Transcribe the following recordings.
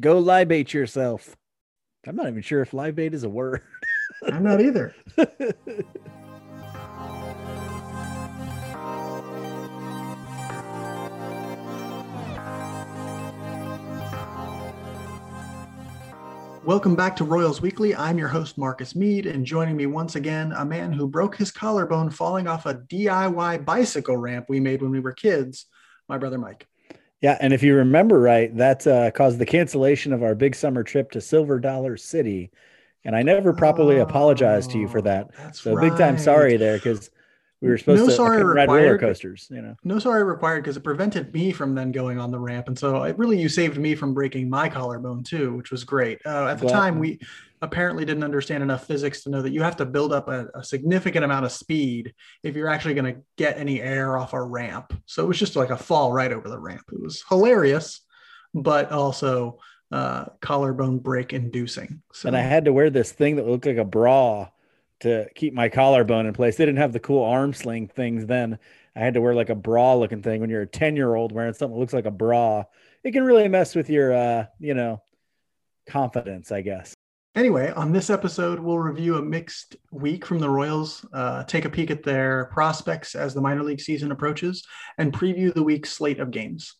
Go libate yourself. I'm not even sure if libate is a word. I'm not either. Welcome back to Royals Weekly. I'm your host, Marcus Mead, and joining me once again, a man who broke his collarbone falling off a DIY bicycle ramp we made when we were kids, my brother Mike. Yeah, and if you remember right, that uh, caused the cancellation of our big summer trip to Silver Dollar City, and I never properly oh, apologized to you for that. So right. big time sorry there because we were supposed no to sorry ride roller coasters. You know, no sorry required because it prevented me from then going on the ramp, and so it really you saved me from breaking my collarbone too, which was great. Uh, at the time, we apparently didn't understand enough physics to know that you have to build up a, a significant amount of speed if you're actually going to get any air off a ramp. So it was just like a fall right over the ramp. It was hilarious, but also uh, collarbone break inducing. So. And I had to wear this thing that looked like a bra to keep my collarbone in place. They didn't have the cool arm sling things then. I had to wear like a bra looking thing when you're a 10 year old wearing something that looks like a bra. It can really mess with your, uh, you know, confidence, I guess. Anyway, on this episode, we'll review a mixed week from the Royals, uh, take a peek at their prospects as the minor league season approaches, and preview the week's slate of games.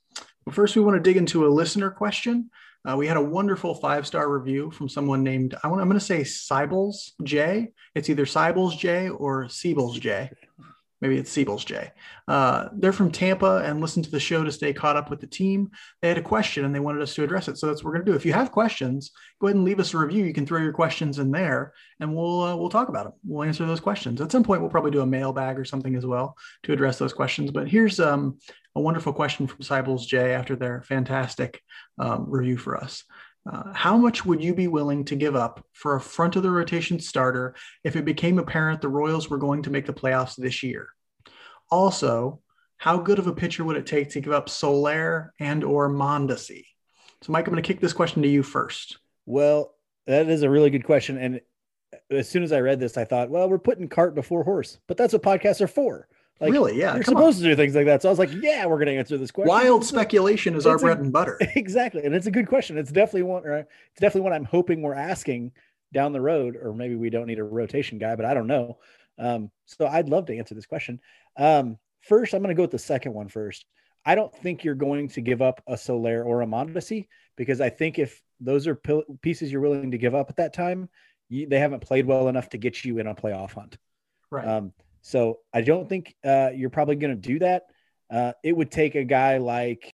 But first, we want to dig into a listener question. Uh, we had a wonderful five star review from someone named, I want, I'm going to say Sybils J. It's either Sybils J or Siebels J maybe it's Siebel's J. Uh, they're from Tampa and listen to the show to stay caught up with the team. They had a question and they wanted us to address it. So that's what we're going to do. If you have questions, go ahead and leave us a review. You can throw your questions in there and we'll uh, we'll talk about them. We'll answer those questions. At some point, we'll probably do a mailbag or something as well to address those questions. But here's um, a wonderful question from Siebel's J after their fantastic um, review for us. Uh, how much would you be willing to give up for a front of the rotation starter if it became apparent the Royals were going to make the playoffs this year? Also, how good of a pitcher would it take to give up Soler and or Mondesi? So, Mike, I'm going to kick this question to you first. Well, that is a really good question. And as soon as I read this, I thought, well, we're putting cart before horse, but that's what podcasts are for. Like, really? Yeah. You're supposed on. to do things like that. So I was like, yeah, we're going to answer this question. Wild speculation is our bread and butter. Exactly. And it's a good question. It's definitely one, it's definitely what I'm hoping we're asking down the road, or maybe we don't need a rotation guy, but I don't know. Um, so I'd love to answer this question. Um, first, I'm going to go with the second one first. I don't think you're going to give up a Soler or a Mondesi because I think if those are pieces you're willing to give up at that time, you, they haven't played well enough to get you in a playoff hunt. Right. Um, so I don't think uh, you're probably going to do that. Uh, it would take a guy like,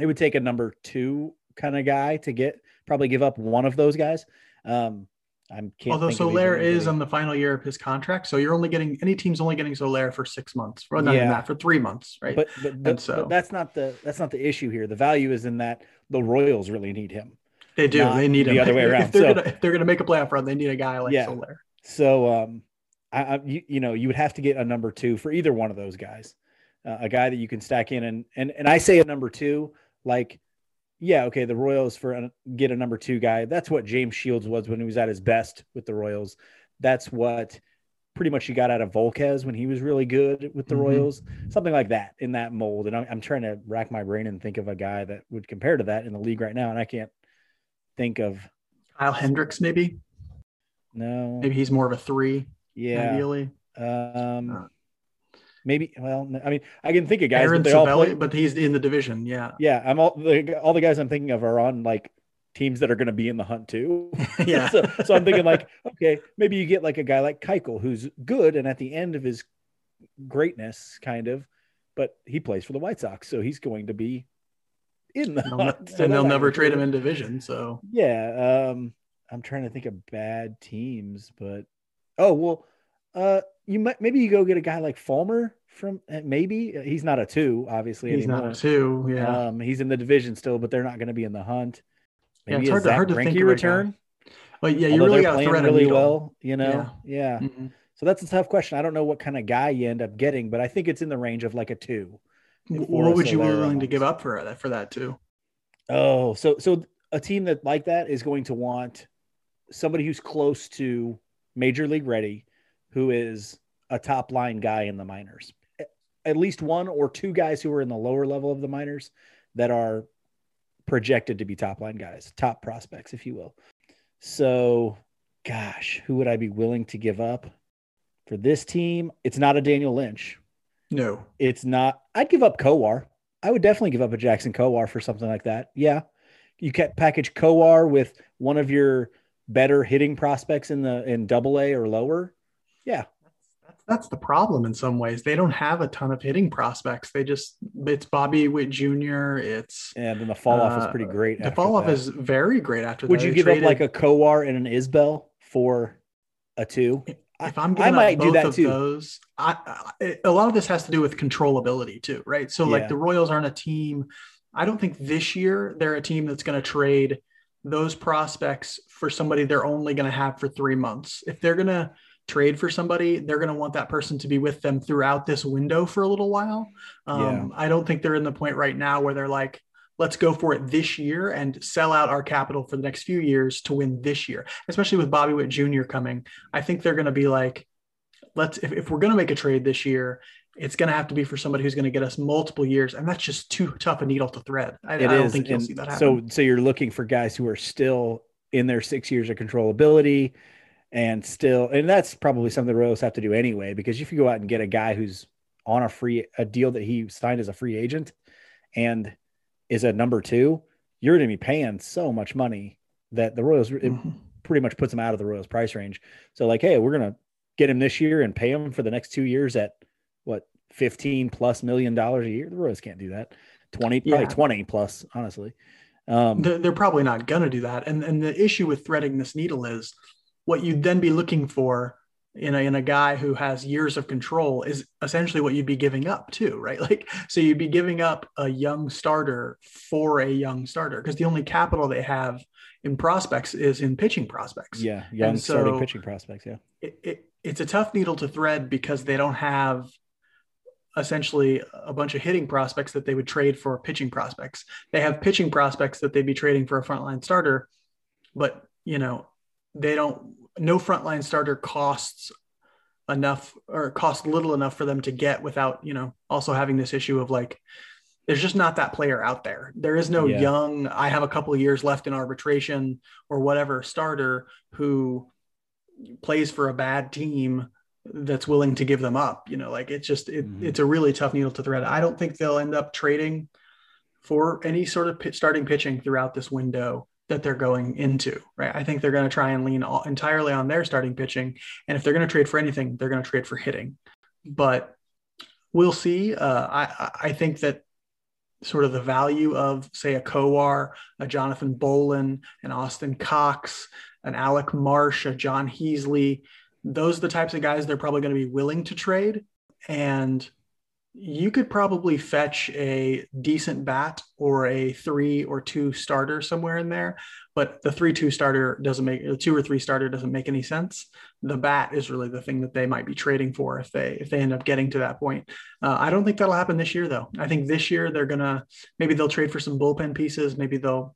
it would take a number two kind of guy to get probably give up one of those guys. Um, I'm can't although Soler is on the final year of his contract, so you're only getting any team's only getting Soler for six months, or not yeah. that for three months, right? But but, but, so, but that's not the that's not the issue here. The value is in that the Royals really need him. They do. They need the him. other way around. If they're, so, gonna, if they're gonna make a playoff run, they need a guy like yeah. Soler. So um, I, I, you, you know, you would have to get a number two for either one of those guys, uh, a guy that you can stack in. And, and, and I say a number two, like, yeah, okay, the Royals for a, get a number two guy. That's what James Shields was when he was at his best with the Royals. That's what pretty much you got out of Volquez when he was really good with the mm-hmm. Royals, something like that in that mold. And I'm, I'm trying to rack my brain and think of a guy that would compare to that in the league right now. And I can't think of Kyle Hendricks, maybe. No, maybe he's more of a three. Yeah. Ideally. Um, uh, maybe. Well, I mean, I can think of guys, Aaron but, Civale, but he's in the division. Yeah. Yeah. I'm all the all the guys I'm thinking of are on like teams that are going to be in the hunt too. yeah. so, so, I'm thinking like, okay, maybe you get like a guy like Keuchel who's good and at the end of his greatness, kind of, but he plays for the White Sox, so he's going to be in the hunt. So and they'll never trade him in division. So yeah. Um, I'm trying to think of bad teams, but Oh well, uh, you might maybe you go get a guy like Fulmer from uh, maybe he's not a two, obviously. He's anymore. not a two. Yeah, um, he's in the division still, but they're not going to be in the hunt. Maybe yeah, it's hard, to, hard to think return. But yeah, you really got to thread really well. You know, yeah. yeah. Mm-hmm. So that's a tough question. I don't know what kind of guy you end up getting, but I think it's in the range of like a two. What would you be willing to give up for that for that too? Oh, so so a team that like that is going to want somebody who's close to major league ready, who is a top line guy in the minors. At least one or two guys who are in the lower level of the minors that are projected to be top line guys, top prospects, if you will. So, gosh, who would I be willing to give up for this team? It's not a Daniel Lynch. No, it's not. I'd give up Kowar. I would definitely give up a Jackson Kowar for something like that. Yeah, you can package Kowar with one of your better hitting prospects in the in Double A or lower. Yeah, that's, that's the problem in some ways. They don't have a ton of hitting prospects. They just it's Bobby Witt Jr. It's and then the fall off uh, is pretty great. The fall off is very great after. Would that. you give traded... up like a Kowar and an Isbel for a two? If I'm I might do that too. Those, I, I, a lot of this has to do with controllability too, right? So yeah. like the Royals aren't a team. I don't think this year they're a team that's going to trade those prospects for somebody they're only going to have for three months. If they're going to trade for somebody, they're going to want that person to be with them throughout this window for a little while. Um, yeah. I don't think they're in the point right now where they're like, let's go for it this year and sell out our capital for the next few years to win this year, especially with Bobby Witt Jr. coming. I think they're going to be like, let's, if, if we're going to make a trade this year, it's going to have to be for somebody who's going to get us multiple years, and that's just too tough a needle to thread. I, I don't think you'll see that happen. So, so you're looking for guys who are still in their six years of controllability, and still, and that's probably something the Royals have to do anyway. Because if you go out and get a guy who's on a free a deal that he signed as a free agent, and is a number two, you're going to be paying so much money that the Royals mm-hmm. pretty much puts him out of the Royals price range. So like, hey, we're going to get him this year and pay him for the next two years at what 15 plus million dollars a year. The Royals can't do that. 20, probably yeah. 20 plus, honestly. Um, they're, they're probably not going to do that. And, and the issue with threading this needle is what you'd then be looking for in a, in a guy who has years of control is essentially what you'd be giving up too, right? Like, so you'd be giving up a young starter for a young starter because the only capital they have in prospects is in pitching prospects. Yeah, young so starting pitching prospects. Yeah, it, it, it's a tough needle to thread because they don't have essentially a bunch of hitting prospects that they would trade for pitching prospects. They have pitching prospects that they'd be trading for a frontline starter, but you know, they don't no frontline starter costs enough or costs little enough for them to get without, you know, also having this issue of like there's just not that player out there. There is no yeah. young, I have a couple of years left in arbitration or whatever starter who plays for a bad team that's willing to give them up. You know, like it's just it, mm-hmm. it's a really tough needle to thread. I don't think they'll end up trading for any sort of p- starting pitching throughout this window that they're going into. Right, I think they're going to try and lean all, entirely on their starting pitching, and if they're going to trade for anything, they're going to trade for hitting. But we'll see. Uh, I I think that sort of the value of say a Kowar, a Jonathan Bowlan, an Austin Cox, an Alec Marsh, a John Heasley those are the types of guys they're probably going to be willing to trade. And you could probably fetch a decent bat or a three or two starter somewhere in there, but the three two starter doesn't make a two or three starter doesn't make any sense. The bat is really the thing that they might be trading for if they if they end up getting to that point. Uh, I don't think that'll happen this year though. I think this year they're gonna maybe they'll trade for some bullpen pieces. Maybe they'll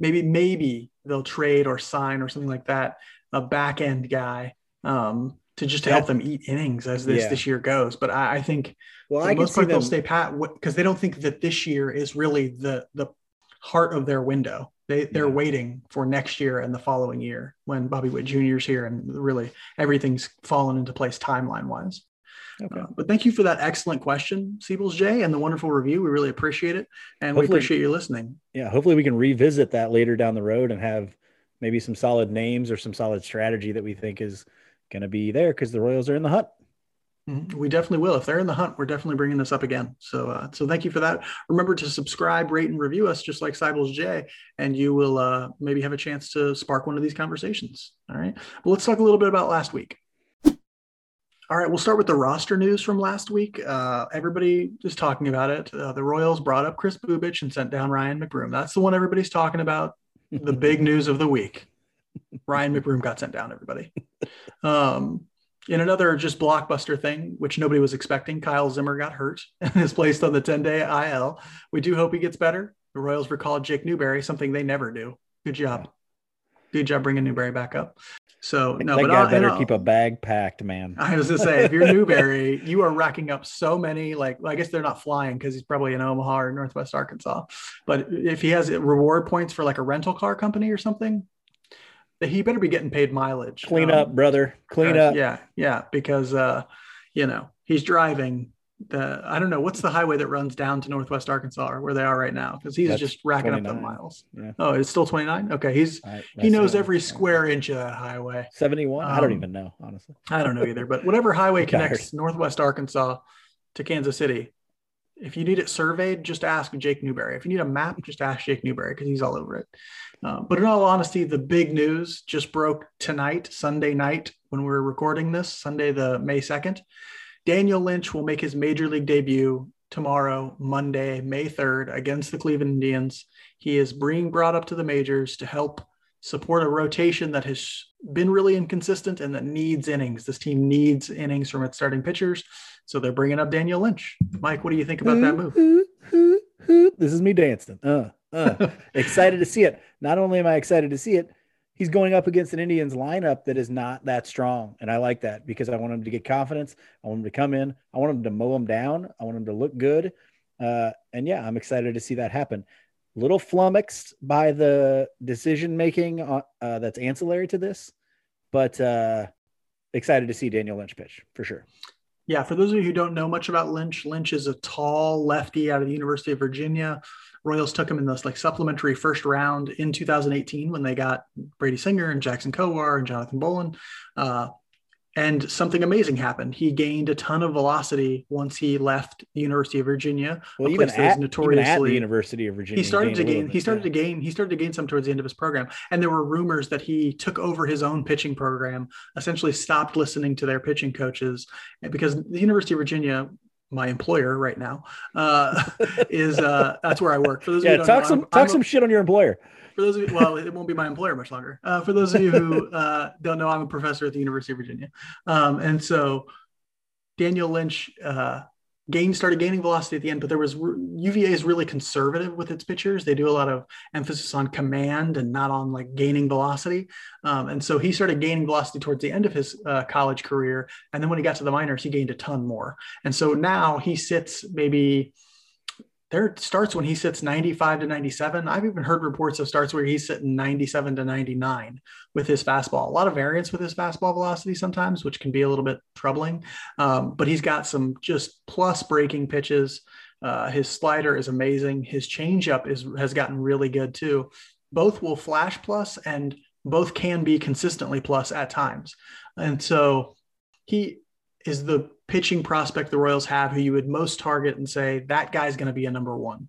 maybe maybe they'll trade or sign or something like that a back end guy um, to just to help them eat innings as this yeah. this year goes. But I, I think well, for I the most part they'll stay pat because they don't think that this year is really the the heart of their window. They they're yeah. waiting for next year and the following year when Bobby Witt Jr. is here and really everything's fallen into place timeline wise. Okay. Uh, but thank you for that excellent question, Siebels Jay, and the wonderful review. We really appreciate it, and hopefully, we appreciate you listening. Yeah, hopefully we can revisit that later down the road and have maybe some solid names or some solid strategy that we think is going to be there because the Royals are in the hunt. Mm-hmm. We definitely will. If they're in the hunt, we're definitely bringing this up again. So, uh, so thank you for that. Remember to subscribe, rate, and review us, just like Cybels J, and you will uh, maybe have a chance to spark one of these conversations. All right. Well, let's talk a little bit about last week. All right, we'll start with the roster news from last week. Uh, everybody is talking about it. Uh, the Royals brought up Kris Bubic and sent down Ryan McBroom. That's the one everybody's talking about. The big news of the week. Ryan McBroom got sent down, everybody. Um, in another just blockbuster thing, which nobody was expecting, Kyle Zimmer got hurt and is placed on the 10 day IL. We do hope he gets better. The Royals recalled Jake Newberry, something they never do. Good job. Good job bringing Newberry back up. So no, that but guy I'll- better keep a bag packed, man. I was gonna say, if you're Newberry, you are racking up so many. Like, I guess they're not flying because he's probably in Omaha or Northwest Arkansas. But if he has reward points for like a rental car company or something, he better be getting paid mileage. Clean Um, up, brother. Clean up. Yeah, yeah, because uh, you know he's driving the. I don't know what's the highway that runs down to Northwest Arkansas or where they are right now because he's That's just racking up the miles. Yeah. Oh, it's still twenty nine. Okay, he's I- he knows every square inch of that highway. 71. I don't Um, even know, honestly. I don't know either, but whatever highway connects Northwest Arkansas to Kansas City, if you need it surveyed, just ask Jake Newberry. If you need a map, just ask Jake Newberry because he's all over it. Uh, but in all honesty, the big news just broke tonight, Sunday night, when we're recording this, Sunday, the May 2nd. Daniel Lynch will make his major league debut tomorrow, Monday, May 3rd, against the Cleveland Indians. He is being brought up to the majors to help support a rotation that has been really inconsistent and that needs innings. This team needs innings from its starting pitchers. So they're bringing up Daniel Lynch. Mike, what do you think about that move? This is me dancing. Uh, uh. excited to see it. Not only am I excited to see it, he's going up against an Indians lineup that is not that strong. And I like that because I want him to get confidence. I want him to come in. I want him to mow him down. I want him to look good. Uh, and yeah, I'm excited to see that happen. Little flummoxed by the decision making uh, uh, that's ancillary to this, but uh, excited to see Daniel Lynch pitch for sure. Yeah, for those of you who don't know much about Lynch, Lynch is a tall lefty out of the University of Virginia. Royals took him in this like supplementary first round in 2018 when they got Brady Singer and Jackson Kowar and Jonathan Bowlan. Uh, and something amazing happened. He gained a ton of velocity once he left the University of Virginia. Well, a place that at, the University of Virginia, he started to gained a little gain bit, he started yeah. to gain he started to gain some towards the end of his program and there were rumors that he took over his own pitching program essentially stopped listening to their pitching coaches because the university of virginia my employer right now uh, is uh, that's where i work for those of you Yeah, talk know, some I'm- talk I'm a- some shit on your employer. For those of you, well, it won't be my employer much longer. Uh, for those of you who uh, don't know, I'm a professor at the University of Virginia, um, and so Daniel Lynch uh, gained started gaining velocity at the end, but there was UVA is really conservative with its pitchers. They do a lot of emphasis on command and not on like gaining velocity, um, and so he started gaining velocity towards the end of his uh, college career, and then when he got to the minors, he gained a ton more, and so now he sits maybe there starts when he sits 95 to 97. I've even heard reports of starts where he's sitting 97 to 99 with his fastball. A lot of variance with his fastball velocity sometimes, which can be a little bit troubling. Um, but he's got some just plus breaking pitches. Uh, his slider is amazing. His changeup is has gotten really good too. Both will flash plus, and both can be consistently plus at times. And so he is the pitching prospect the Royals have who you would most target and say that guy's going to be a number one.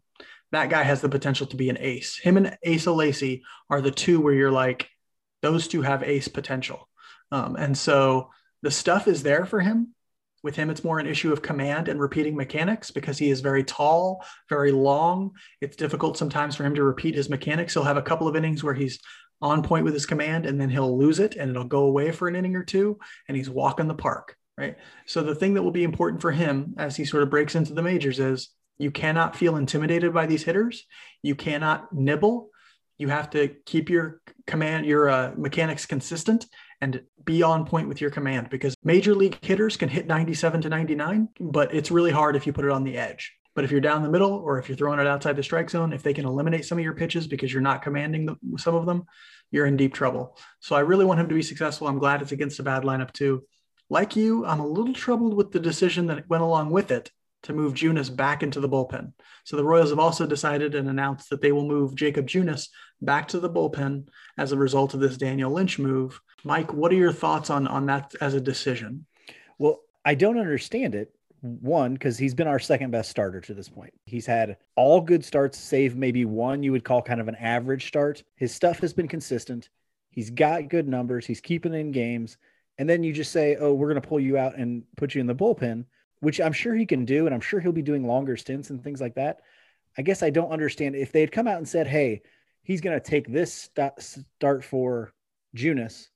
That guy has the potential to be an ace. Him and Asa Lacy are the two where you're like, those two have ace potential. Um, and so the stuff is there for him. With him, it's more an issue of command and repeating mechanics because he is very tall, very long. It's difficult sometimes for him to repeat his mechanics. He'll have a couple of innings where he's on point with his command and then he'll lose it and it'll go away for an inning or two and he's walking the park right? So the thing that will be important for him as he sort of breaks into the majors is you cannot feel intimidated by these hitters. You cannot nibble. You have to keep your command, your uh, mechanics consistent and be on point with your command because major league hitters can hit 97 to 99, but it's really hard if you put it on the edge. But if you're down the middle or if you're throwing it outside the strike zone, if they can eliminate some of your pitches because you're not commanding the, some of them, you're in deep trouble. So I really want him to be successful. I'm glad it's against a bad lineup too like you, I'm a little troubled with the decision that went along with it to move Junis back into the bullpen. So the Royals have also decided and announced that they will move Jakob Junis back to the bullpen as a result of this Daniel Lynch move. Mike, what are your thoughts on on that as a decision? Well, I don't understand it. One, because he's been our second best starter to this point. He's had all good starts, save maybe one you would call kind of an average start. His stuff has been consistent. He's got good numbers. He's keeping in games. And then you just say, oh, we're going to pull you out and put you in the bullpen, which I'm sure he can do. And I'm sure he'll be doing longer stints and things like that. I guess I don't understand if they had come out and said, hey, he's going to take this st- start for Junis.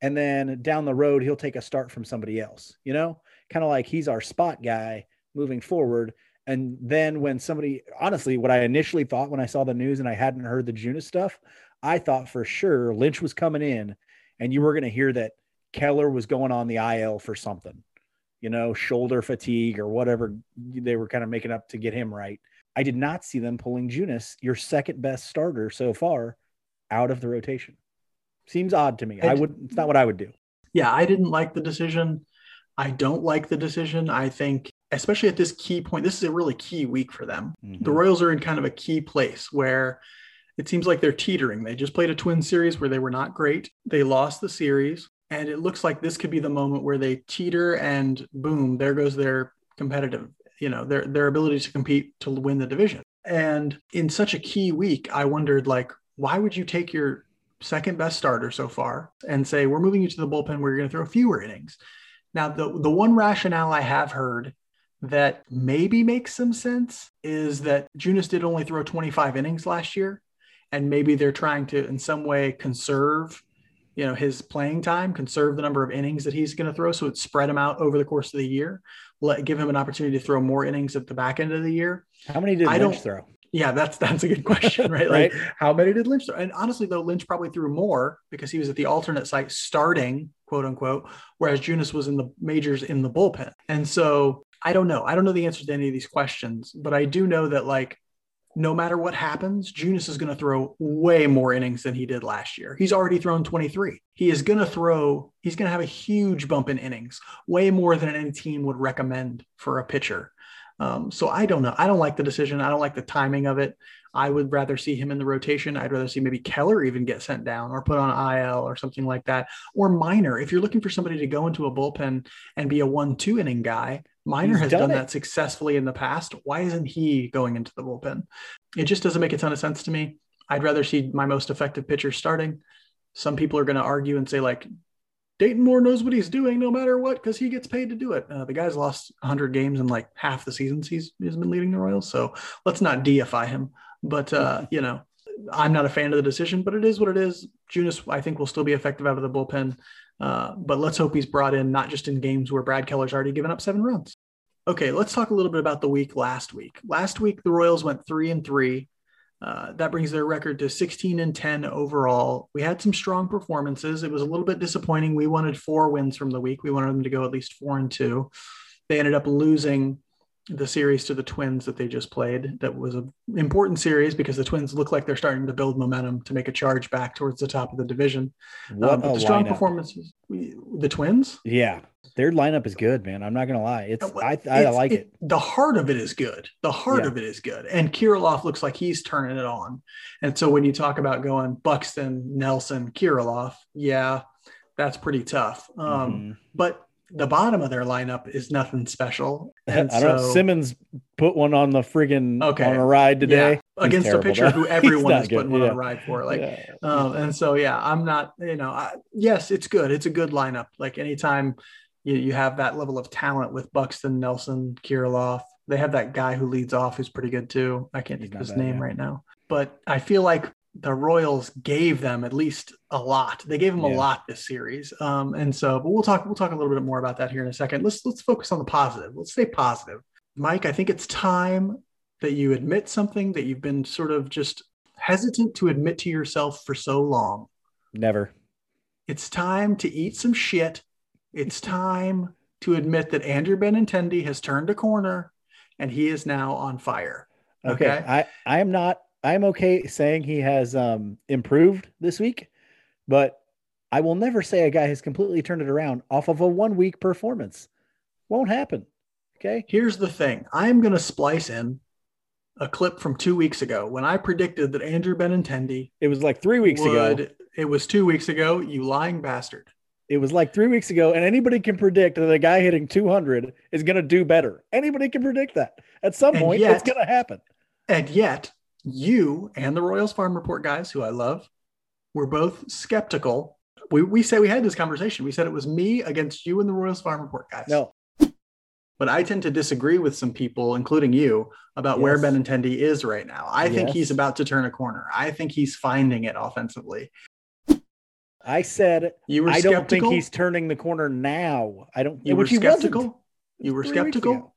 And then down the road, he'll take a start from somebody else, you know, kind of like he's our spot guy moving forward. And then when somebody, honestly, what I initially thought when I saw the news and I hadn't heard the Junis stuff, I thought for sure Lynch was coming in and you were going to hear that Keller was going on the IL for something, you know, shoulder fatigue or whatever they were kind of making up to get him right. I did not see them pulling Junis, your second best starter so far, out of the rotation. Seems odd to me. I would. It's not what I would do. Yeah, I didn't like the decision. I don't like the decision. I think, especially at this key point, this is a really key week for them. Mm-hmm. The Royals are in kind of a key place where it seems like they're teetering. They just played a twin series where they were not great. They lost the series. And it looks like this could be the moment where they teeter and boom, there goes their competitive, you know, their their ability to compete to win the division. And in such a key week, I wondered like, why would you take your second best starter so far and say, we're moving you to the bullpen where you're going to throw fewer innings? Now, the, the one rationale I have heard that maybe makes some sense is that Junis did only throw 25 innings last year. And maybe they're trying to, in some way, conserve you know his playing time, conserve the number of innings that he's going to throw, so it spread him out over the course of the year. Let give him an opportunity to throw more innings at the back end of the year. How many did I Lynch throw? Yeah, that's that's a good question, right? right? Like how many did Lynch throw? And honestly, though, Lynch probably threw more because he was at the alternate site starting, quote unquote, whereas Junis was in the majors in the bullpen. And so I don't know. I don't know the answer to any of these questions, but I do know that like no matter what happens, Junis is going to throw way more innings than he did last year. He's already thrown 23. He is going to throw, he's going to have a huge bump in innings, way more than any team would recommend for a pitcher. Um, so I don't know. I don't like the decision. I don't like the timing of it. I would rather see him in the rotation. I'd rather see maybe Keller even get sent down or put on IL or something like that. Or Minor. If you're looking for somebody to go into a bullpen and be a one, two inning guy, Minor He's has done, done that successfully in the past. Why isn't he going into the bullpen? It just doesn't make a ton of sense to me. I'd rather see my most effective pitcher starting. Some people are going to argue and say, like, Dayton Moore knows what he's doing no matter what because he gets paid to do it. Uh, the guy's lost 100 games in like half the seasons he's, he's been leading the Royals. So let's not deify him. But, uh, you know, I'm not a fan of the decision, but it is what it is. Junis, I think, will still be effective out of the bullpen. Uh, but let's hope he's brought in not just in games where Brad Keller's already given up seven runs. Okay, let's talk a little bit about the week last week. Last week, the Royals went three and three. Uh, that brings their record to 16 and 10 overall. We had some strong performances. It was a little bit disappointing. We wanted four wins from the week. We wanted them to go at least four and two. They ended up losing the series to the Twins that they just played. That was an important series because the Twins look like they're starting to build momentum to make a charge back towards the top of the division. What um, the strong lineup. performances, the Twins. Yeah, their lineup is good, man. I'm not gonna lie. It's I I like it, it, The heart of it is good. The heart yeah. of it is good. And Kirilloff looks like he's turning it on. And so when you talk about going Buxton, Nelson, Kirilloff, yeah, that's pretty tough. Um, mm-hmm. But the bottom of their lineup is nothing special. And I don't so, know. Simmons put one on the friggin' okay. on a ride today yeah. against a pitcher who everyone is putting good. one yeah. on a ride for. Like, yeah. um, and so yeah, I'm not. You know, I, yes, it's good. It's a good lineup. Like anytime you, you have that level of talent with Buxton, Nelson, Kirilloff. They have that guy who leads off who's pretty good too. I can't think of his bad, name right now, but I feel like the Royals gave them at least a lot. They gave them yeah. a lot this series. Um, and so, but we'll talk, we'll talk a little bit more about that here in a second. Let's, let's focus on the positive. Let's stay positive. Mike, I think it's time that you admit something that you've been sort of just hesitant to admit to yourself for so long. Never. It's time to eat some shit. It's time to admit that Andrew Benintendi has turned a corner and he is now on fire. Okay. okay. I, I am not I'm okay saying he has um, improved this week, but I will never say a guy has completely turned it around off of a one week performance. Won't happen. Okay. Here's the thing I'm going to splice in a clip from two weeks ago when I predicted that Andrew Benintendi. It was like three weeks would, ago. It was two weeks ago, you lying bastard. It was like three weeks ago, and anybody can predict that a guy hitting 200 is going to do better. Anybody can predict that. At some and point, yet, it's going to happen. And yet, you and the Royals Farm Report guys, who I love, were both skeptical. We, we said we had this conversation. We said it was me against you and the Royals Farm Report guys. No. But I tend to disagree with some people, including you, about yes. where Benintendi is right now. I yes. think he's about to turn a corner. I think he's finding it offensively. I said you were I skeptical? don't think he's turning the corner now. I don't. You were skeptical. You were skeptical,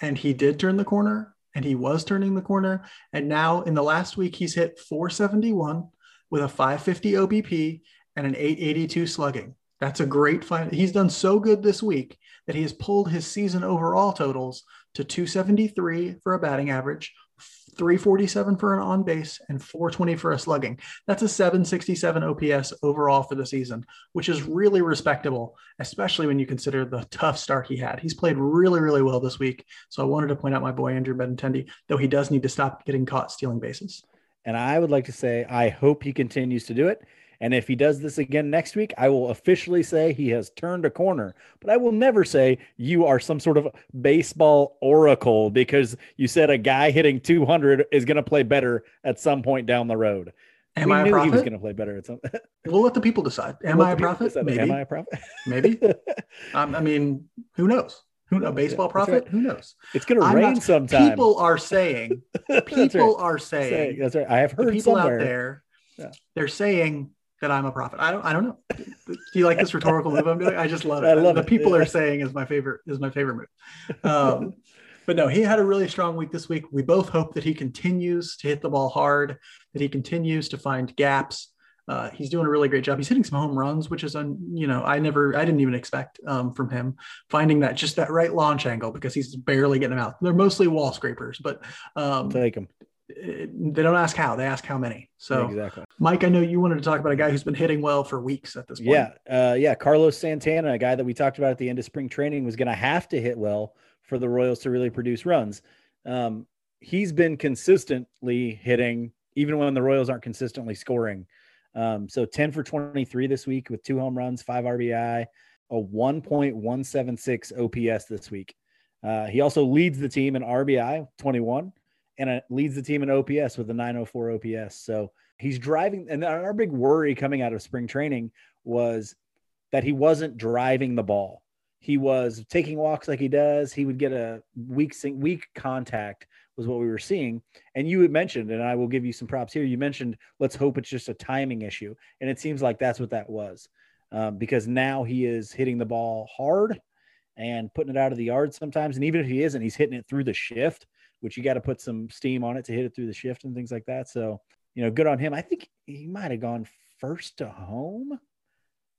and he did turn the corner and he was turning the corner. And now in the last week, he's hit 471 with a 550 OBP and an 882 slugging. That's a great find. He's done so good this week that he has pulled his season overall totals to 273 for a batting average, 347 for an on base, and 420 for a slugging. That's a 767 OPS overall for the season, which is really respectable, especially when you consider the tough start he had. He's played really, really well this week. So I wanted to point out my boy Andrew Benintendi, though he does need to stop getting caught stealing bases. And I would like to say, I hope he continues to do it. And if he does this again next week, I will officially say he has turned a corner. But I will never say you are some sort of baseball oracle because you said a guy hitting 200 is going to play better at some point down the road. Am we I a knew prophet? he was going to play better at some. We'll let the people decide. Am Let I a prophet? Maybe. Am I a prophet? Maybe. Um, I mean, who knows? Who a baseball That's prophet? right. Who knows? It's going to rain not- sometime. People are saying. People right. are Say- saying. That's right. I have heard people somewhere. out there, Yeah. they're saying that I'm a prophet. I don't. I don't know. Do you like this rhetorical move I'm doing? I just love it. I love the it. people Yeah. are saying is my favorite. Is my favorite move. Um, but no, he had a really strong week this week. We both hope that he continues to hit the ball hard, that he continues to find gaps. Uh, he's doing a really great job. He's hitting some home runs, which is, un, you know, I never, I didn't even expect um, from him finding that just that right launch angle because he's barely getting them out. They're mostly wall scrapers, but um, Take him. It- they don't ask how, they ask how many. So, exactly. Mike, I know you wanted to talk about a guy who's been hitting well for weeks at this point. Yeah, uh, yeah. Carlos Santana, a guy that we talked about at the end of spring training, was going to have to hit well for the Royals to really produce runs. Um, he's been consistently hitting, even when the Royals aren't consistently scoring. Um, so 10 for 23 this week with two home runs, five RBI, a 1.176 OPS this week. Uh, he also leads the team in RBI 21 and leads the team in OPS with a 904 OPS. So he's driving. And our big worry coming out of spring training was that he wasn't driving the ball. He was taking walks like he does. He would get a weak weak contact was what we were seeing. And you had mentioned, and I will give you some props here. You mentioned, let's hope it's just a timing issue, and it seems like that's what that was, um, because now he is hitting the ball hard and putting it out of the yard sometimes. And even if he isn't, he's hitting it through the shift, which you got to put some steam on it to hit it through the shift and things like that. So, you know, good on him. I think he might have gone first to home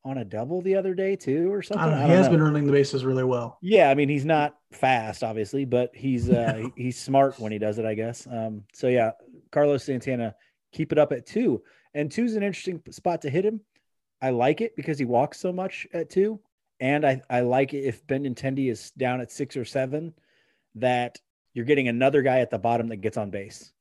on a double the other day too, or something. I don't know. I He has know. been running the bases really well. Yeah, I mean he's not fast, obviously, but he's uh, he's smart when he does it, I guess. Um, so yeah, Carlos Santana, keep it up at two, and two's an interesting spot to hit him. I like it because he walks so much at two, and I I like it if Benintendi is down at six or seven, that you're getting another guy at the bottom that gets on base.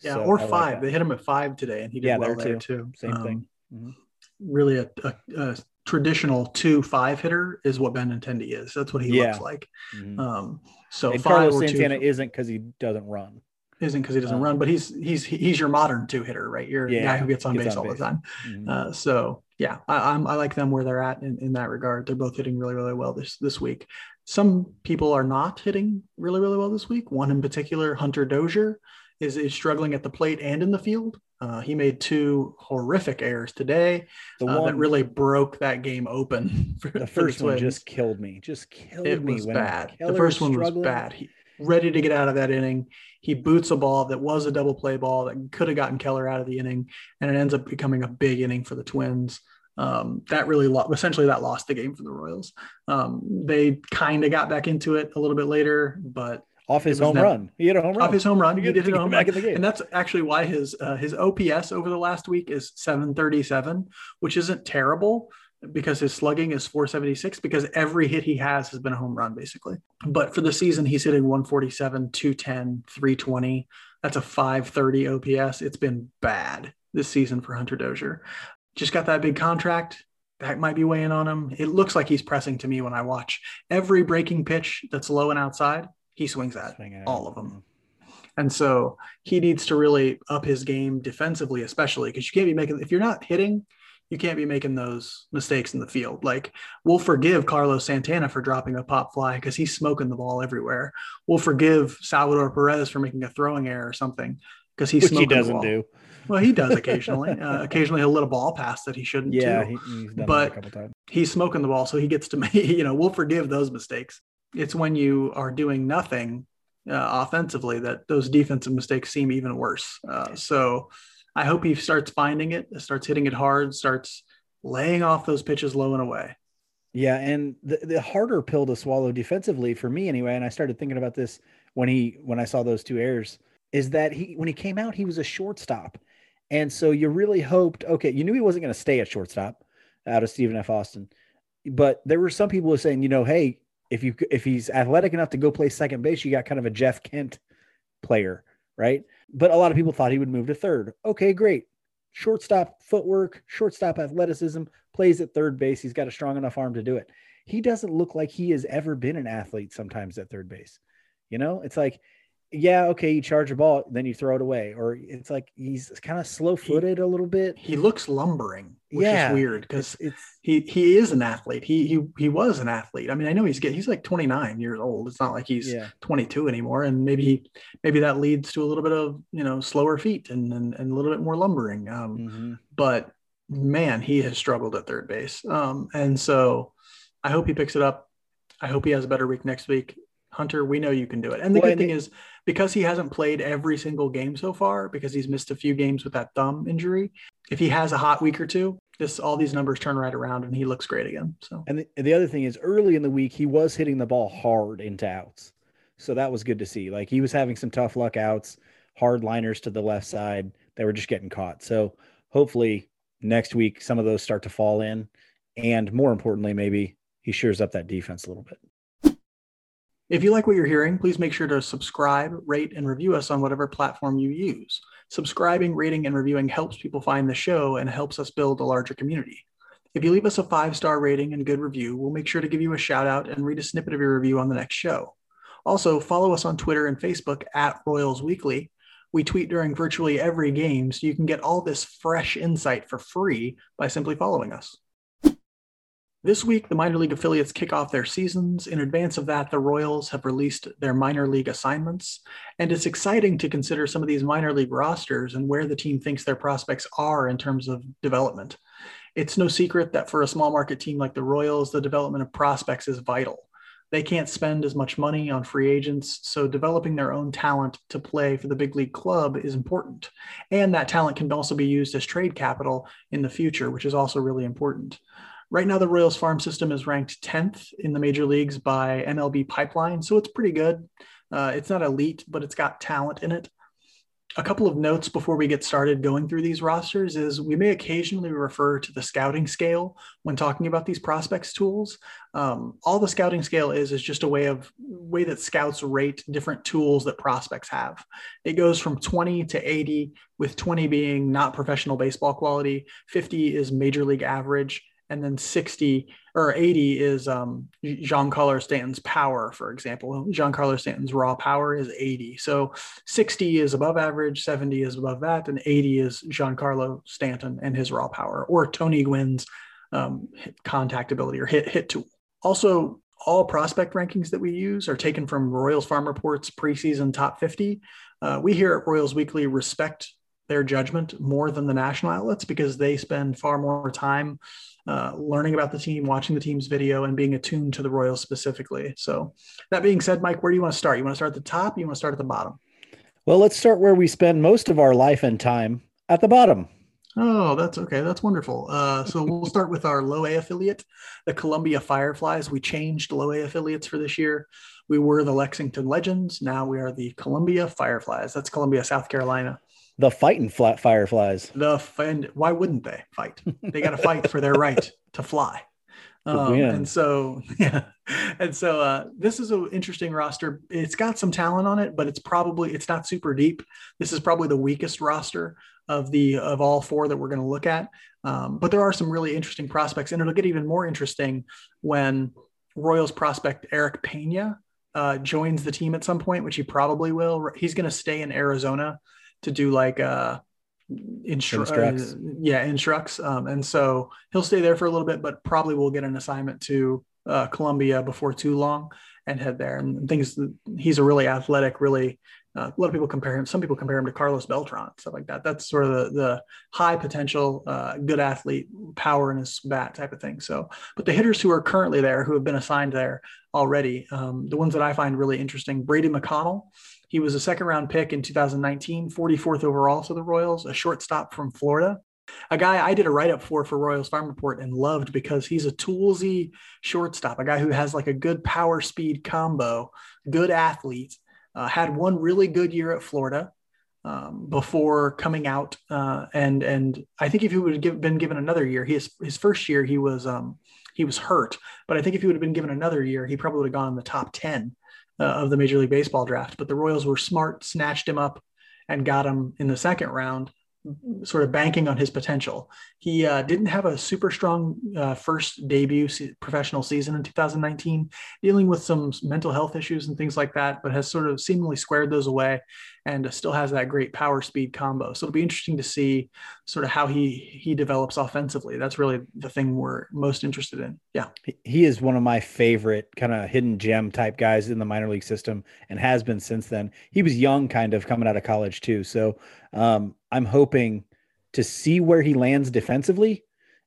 Yeah, So or I five. that. they hit him at five today, and he did Yeah, well there there too. Same thing. Um, Mhm. Really, a, a, a traditional two five hitter is what Benintendi is. That's what he Yeah. looks like. Mhm. Um, so and Carlos Santana isn't because he doesn't run. isn't because he doesn't um, run, but he's he's he's your modern two hitter, right? You're Yeah, guy who gets on gets base on all base. the time. Mhm. Uh, so yeah, I, I'm I like them where they're at in, in that regard. They're both hitting really really well this this week. Some people are not hitting really really well this week. One in particular, Hunter Dozier, is is struggling at the plate and in the field. Uh, he made two horrific errors today the uh, one that really broke that game open. For, the first one just killed me. Just killed it me. was bad. The first one struggling. was bad. He ready to get out of that inning. He boots a ball that was a double play ball that could have gotten Keller out of the inning, and it ends up becoming a big inning for the Twins. Um, that really lo- essentially that lost the game for the Royals. Um, they kind of got back into it a little bit later, but off his home never- run. He had a home run. off his home run, He he did hit a home back run, in the game. and that's actually why his uh, his OPS over the last week is 737, which isn't terrible because his slugging is 476 because every hit he has has been a home run basically. But for the season, he's hitting 147, 210, 320. That's a 530 OPS. It's been bad this season for Hunter Dozier. Just got that big contract. That might be weighing on him. It looks like he's pressing to me when I watch every breaking pitch that's low and outside. He swings at Swing all of them. And so he needs to really up his game defensively, especially because you can't be making, if you're not hitting, you can't be making those mistakes in the field. Like we'll forgive Carlos Santana for dropping a pop fly because he's smoking the ball everywhere. We'll forgive Salvador Perez for making a throwing error or something because he's Which he smoking the doesn't ball. do. Well, he does occasionally. uh, occasionally he'll let a ball pass that he shouldn't. Yeah, too. he, he's done But- that a couple times. he's smoking the ball, so he gets to make. You know, we'll forgive those mistakes. It's when you are doing nothing uh, offensively that those defensive mistakes seem even worse. Uh, so I hope he starts finding it, starts hitting it hard, starts laying off those pitches low and away. Yeah, and the, the harder pill to swallow defensively for me anyway, and I started thinking about this when he when I saw those two errors, is that he when he came out, he was a shortstop. And so you really hoped, okay, you knew he wasn't going to stay at shortstop out of Stephen F. Austin. But there were some people who were saying, you know, hey, if you if he's athletic enough to go play second base, you got kind of a Jeff Kent player, right? But a lot of people thought he would move to third. Okay, great. Shortstop footwork, shortstop athleticism, plays at third base. He's got a strong enough arm to do it. He doesn't look like he has ever been an athlete sometimes at third base. You know, it's like yeah, okay, you charge a ball, then you throw it away, or it's like he's kind of slow footed a little bit. He looks lumbering, which yeah, is weird because he he is an athlete. He he he was an athlete. I mean, I know he's he's like 29 years old. It's not like he's yeah. 22 anymore, and maybe he maybe that leads to a little bit of you know slower feet and and, and a little bit more lumbering. Um, mm-hmm. But man, he has struggled at third base, um, and so I hope he picks it up. I hope he has a better week next week. Hunter, we know you can do it. And the well, good thing is because he hasn't played every single game so far, because he's missed a few games with that thumb injury, if he has a hot week or two, this all these numbers turn right around and he looks great again. So and the, the other thing is early in the week he was hitting the ball hard into outs. So that was good to see. Like he was having some tough luck outs, hard liners to the left side. They were just getting caught. So hopefully next week some of those start to fall in. And more importantly, maybe he shores up that defense a little bit. If you like what you're hearing, please make sure to subscribe, rate, and review us on whatever platform you use. Subscribing, rating, and reviewing helps people find the show and helps us build a larger community. If you leave us a five star rating and good review, we'll make sure to give you a shout out and read a snippet of your review on the next show. Also, follow us on Twitter and Facebook at Royals Weekly. We tweet during virtually every game, so you can get all this fresh insight for free by simply following us. This week, the minor league affiliates kick off their seasons. In advance of that, the Royals have released their minor league assignments. And it's exciting to consider some of these minor league rosters and where the team thinks their prospects are in terms of development. It's no secret that for a small market team like the Royals, the development of prospects is vital. They can't spend as much money on free agents, so developing their own talent to play for the big league club is important. And that talent can also be used as trade capital in the future, which is also really important. Right now, the Royals farm system is ranked 10th in the major leagues by MLB Pipeline, so it's pretty good. Uh, it's not elite, but it's got talent in it. A couple of notes before we get started going through these rosters is we may occasionally refer to the scouting scale when talking about these prospects tools. Um, all the scouting scale is is just a way of way that scouts rate different tools that prospects have. It goes from 20 to 80, with 20 being not professional baseball quality, 50 is major league average, and then 60 or 80 is um, Giancarlo Stanton's power, for example. Jean Giancarlo Stanton's raw power is 80. So 60 is above average, 70 is above that, and 80 is Jean Giancarlo Stanton and his raw power, or Tony Gwynn's um, contact ability or hit hit tool. Also, all prospect rankings that we use are taken from Royals Farm Reports preseason top 50. Uh, we here at Royals Weekly respect their judgment more than the national outlets because they spend far more time uh, learning about the team, watching the team's video, and being attuned to the Royals specifically. So, that being said, Mike, where do you want to start? You want to start at the top? you want to start at the bottom? Well, let's start where we spend most of our life and time at the bottom. Oh, that's okay. That's wonderful. Uh, so we'll start with our low A affiliate, the Columbia Fireflies. We changed low A affiliates for this year. We were the Lexington Legends. Now we are the Columbia Fireflies. That's Columbia, South Carolina the fighting flat fireflies. The and why wouldn't they fight? They got to fight for their right to fly. Um, and so yeah, and so uh, this is an interesting roster. It's got some talent on it, but it's probably it's not super deep. This is probably the weakest roster of the of all four that we're going to look at. Um, but there are some really interesting prospects, and it'll get even more interesting when Royals prospect Erick Peña uh, joins the team at some point, which he probably will. He's going to stay in Arizona to do like uh instru- instructs. Uh, yeah instructs. Um, and so he'll stay there for a little bit but probably will get an assignment to uh, columbia before too long and head there. And things he's a really athletic really uh, a lot of people compare him some people compare him to carlos beltran stuff like that. That's sort of the, the high potential uh, good athlete power in his bat type of thing. So but the hitters who are currently there who have been assigned there already um, the ones that i find really interesting brady mcconnell he was a second round pick in 2019, 44th overall to the Royals, a shortstop from Florida. A guy I did a write up for for Royals Farm Report and loved because he's a toolsy shortstop, a guy who has like a good power speed combo, good athlete. Uh, had one really good year at Florida um, before coming out, uh, and and I think if he would have give, been given another year, his his first year he was um, he was hurt, but I think if he would have been given another year, he probably would have gone in the top ten uh, of the Major League Baseball draft. But the Royals were smart, snatched him up, and got him in the second round sort of banking on his potential. He uh, didn't have a super strong uh, first debut se- professional season in 2019, dealing with some mental health issues and things like that, but has sort of seemingly squared those away and still has that great power speed combo. So it'll be interesting to see sort of how he he develops offensively. That's really the thing we're most interested in. Yeah. He is one of my favorite kind of hidden gem type guys in the minor league system and has been since then. He was young kind of coming out of college too. So um, I'm hoping to see where he lands defensively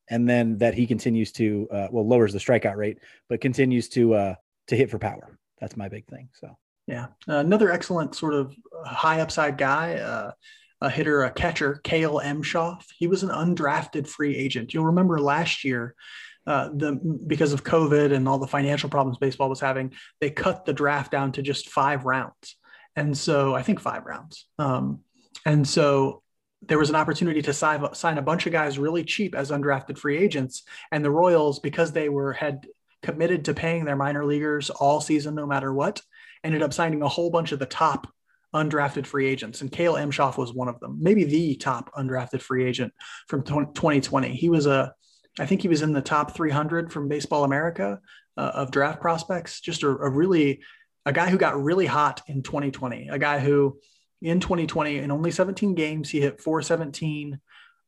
and then that he continues to uh, well lowers the strikeout rate but continues to uh, to hit for power. That's my big thing. So yeah, another excellent sort of high upside guy, uh, a hitter, a catcher, Kale Emshoff. He was an undrafted free agent. You'll remember last year, uh, the because of COVID and all the financial problems baseball was having, they cut the draft down to just five rounds, and so I think five rounds. Um, and so there was an opportunity to sign, a bunch of guys really cheap as undrafted free agents, and the Royals, because they were had committed to paying their minor leaguers all season, no matter what ended up signing a whole bunch of the top undrafted free agents, and Kale Emshoff was one of them, maybe the top undrafted free agent from 2020. He was a, I think he was in the top 300 from Baseball America uh, of draft prospects. Just a, a, really, a guy who got really hot in 2020. A guy who, in 2020, in only 17 games, he hit 417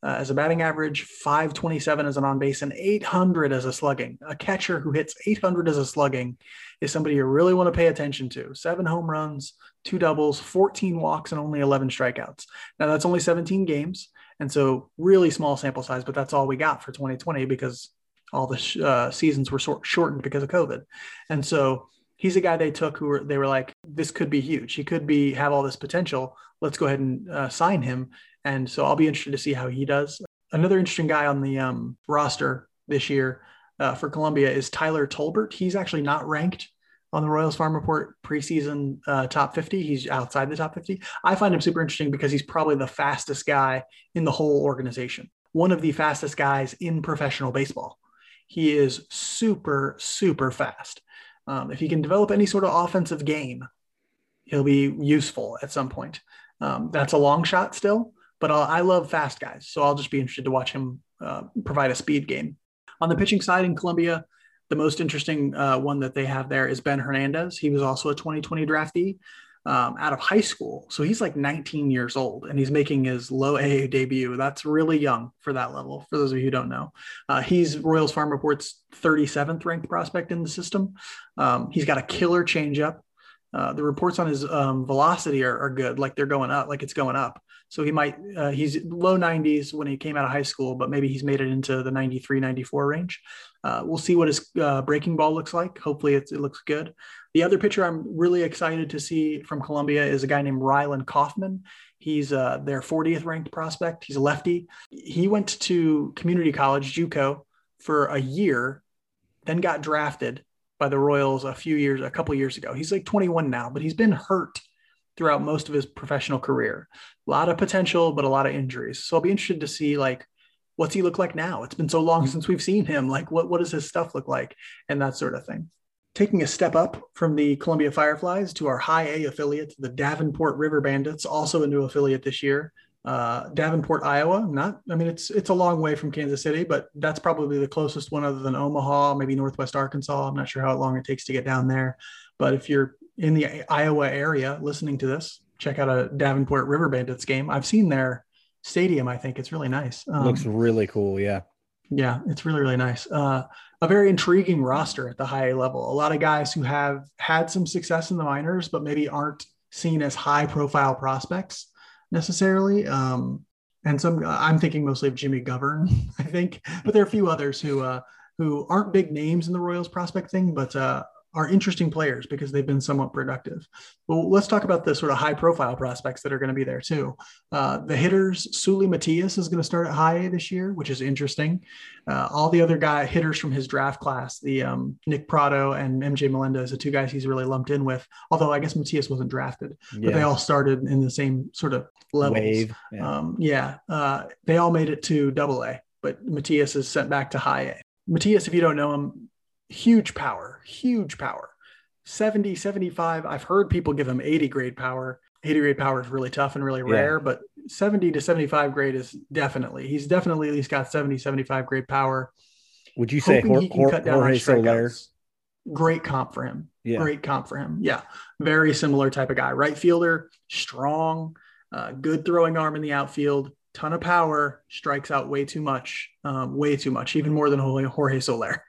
uh, as a batting average, 527 as an on base, and 800 as a slugging. A catcher who hits 800 as a slugging is somebody you really want to pay attention to. Seven home runs, two doubles, 14 walks, and only 11 strikeouts. Now, that's only 17 games. And so, really small sample size, but that's all we got for 2020 because all the sh- uh, seasons were sort- shortened because of COVID. And so, he's a guy they took who were they were like this could be huge. He could be have all this potential. Let's go ahead and uh, sign him. And so i'll be interested to see how he does. Another interesting guy on the um, roster this year uh, for columbia is tyler tolbert. He's actually not ranked on the royals farm report preseason uh, top 50 he's outside the top 50 i find him super interesting because he's probably the fastest guy in the whole organization. One of the fastest guys in professional baseball. He is super super fast um, if he can develop any sort of offensive game, he'll be useful at some point. Um, that's a long shot still, but I'll, i love fast guys, so I'll just be interested to watch him uh, provide a speed game. On the pitching side in Columbia, the most interesting uh, one that they have there is Ben Hernandez. He was also a 2020 draftee um, out of high school. So he's like 19 years old and he's making his low A debut. That's really young for that level, for those of you who don't know. Uh, he's Royals Farm Report's 37th ranked prospect in the system. Um, he's got a killer changeup. Uh, the reports on his um, velocity are, are, good, like they're going up, like it's going up. So he might, uh, he's low 90s when he came out of high school, but maybe he's made it into the 93, 94 range. Uh, we'll see what his uh, breaking ball looks like. Hopefully it looks good. The other pitcher I'm really excited to see from Columbia is a guy named Rhylin Kaufman. He's uh, their 40th ranked prospect. He's a lefty. He went to community college, JUCO, for a year, then got drafted by the Royals a few years, a couple years ago. He's like 21 now, but he's been hurt throughout most of his professional career. A lot of potential, but a lot of injuries. So I'll be interested to see like what's he look like now? It's been so long since we've seen him. Like what what does his stuff look like and that sort of thing taking a step up from the Columbia Fireflies to our high A affiliate, the Davenport River Bandits, also a new affiliate this year. Uh, Davenport, Iowa. Not, I mean, it's it's a long way from Kansas City, but that's probably the closest one other than Omaha, maybe Northwest Arkansas. I'm not sure how long it takes to get down there, but if you're in the Iowa area listening to this, check out a Davenport River Bandits game. I've seen their stadium. I think it's really nice. Um, Looks really cool. Yeah. Yeah, it's really really nice. Uh, a very intriguing roster at the high level. A lot of guys who have had some success in the minors, but maybe aren't seen as high profile prospects necessarily. Um, and some I'm thinking mostly of Jimmy Govern, I think, but there are a few others who uh, who aren't big names in the Royals prospect thing, but uh, are interesting players because they've been somewhat productive. Well, let's talk about the sort of high profile prospects that are going to be there too. Uh, the hitters, Seuly Matias is going to start at high A this year, which is interesting. Uh, all the other guy hitters from his draft class, the um, Nick Pratto and MJ Melendez, the two guys he's really lumped in with. Although I guess Matias wasn't drafted, yeah. but they all started in the same sort of levels. Wave, yeah, um, yeah uh, they all made it to Double A, but Matias is sent back to High A. Matias, if you don't know him, huge power, huge power. 70, 75. I've heard people give him 80 grade power. 80 grade power is really tough and really rare, yeah. but 70 to 75 grade is definitely, he's definitely at least got 70, 75 grade power. Would you say Jorge, Jorge Soler? Great comp for him. Yeah. Great comp for him. Yeah. Very similar type of guy. Right fielder, strong, uh, good throwing arm in the outfield, ton of power, strikes out way too much, um, way too much, even more than Jorge Soler.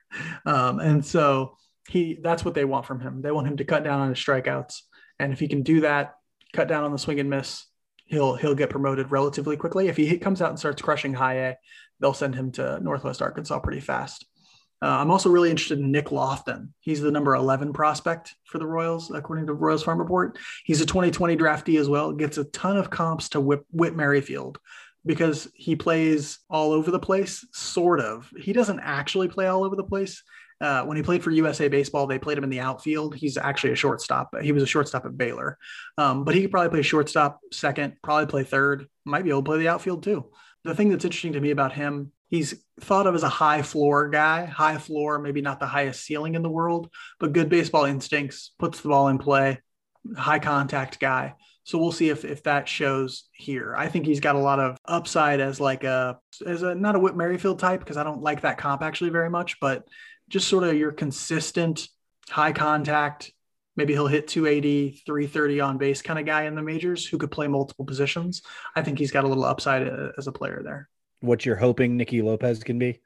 Um, and so he that's what they want from him. They want him to cut down on his strikeouts. And if he can do that, cut down on the swing and miss, he'll he'll get promoted relatively quickly. If he comes out and starts crushing high A, they'll send him to Northwest Arkansas pretty fast. Uh, I'm also really interested in Nick Loftin. He's the number 11 prospect for the Royals, according to Royals Farm Report. He's a 2020 draftee as well. Gets a ton of comps to Whit, Whit Merrifield, because he plays all over the place, sort of. He doesn't actually play all over the place. Uh, when he played for USA Baseball, they played him in the outfield. He's actually a shortstop. He was a shortstop at Baylor, um, but he could probably play shortstop, second, probably play third. Might be able to play the outfield too. The thing that's interesting to me about him, he's thought of as a high floor guy. High floor, maybe not the highest ceiling in the world, but good baseball instincts, puts the ball in play, high contact guy. So we'll see if if that shows here. I think he's got a lot of upside as like a as a not a Whit Merrifield type because I don't like that comp actually very much, but just sort of your consistent high contact. Maybe he'll hit 280, 330 on base kind of guy in the majors who could play multiple positions. I think he's got a little upside uh, as a player there. What you're hoping Nicky Lopez can be?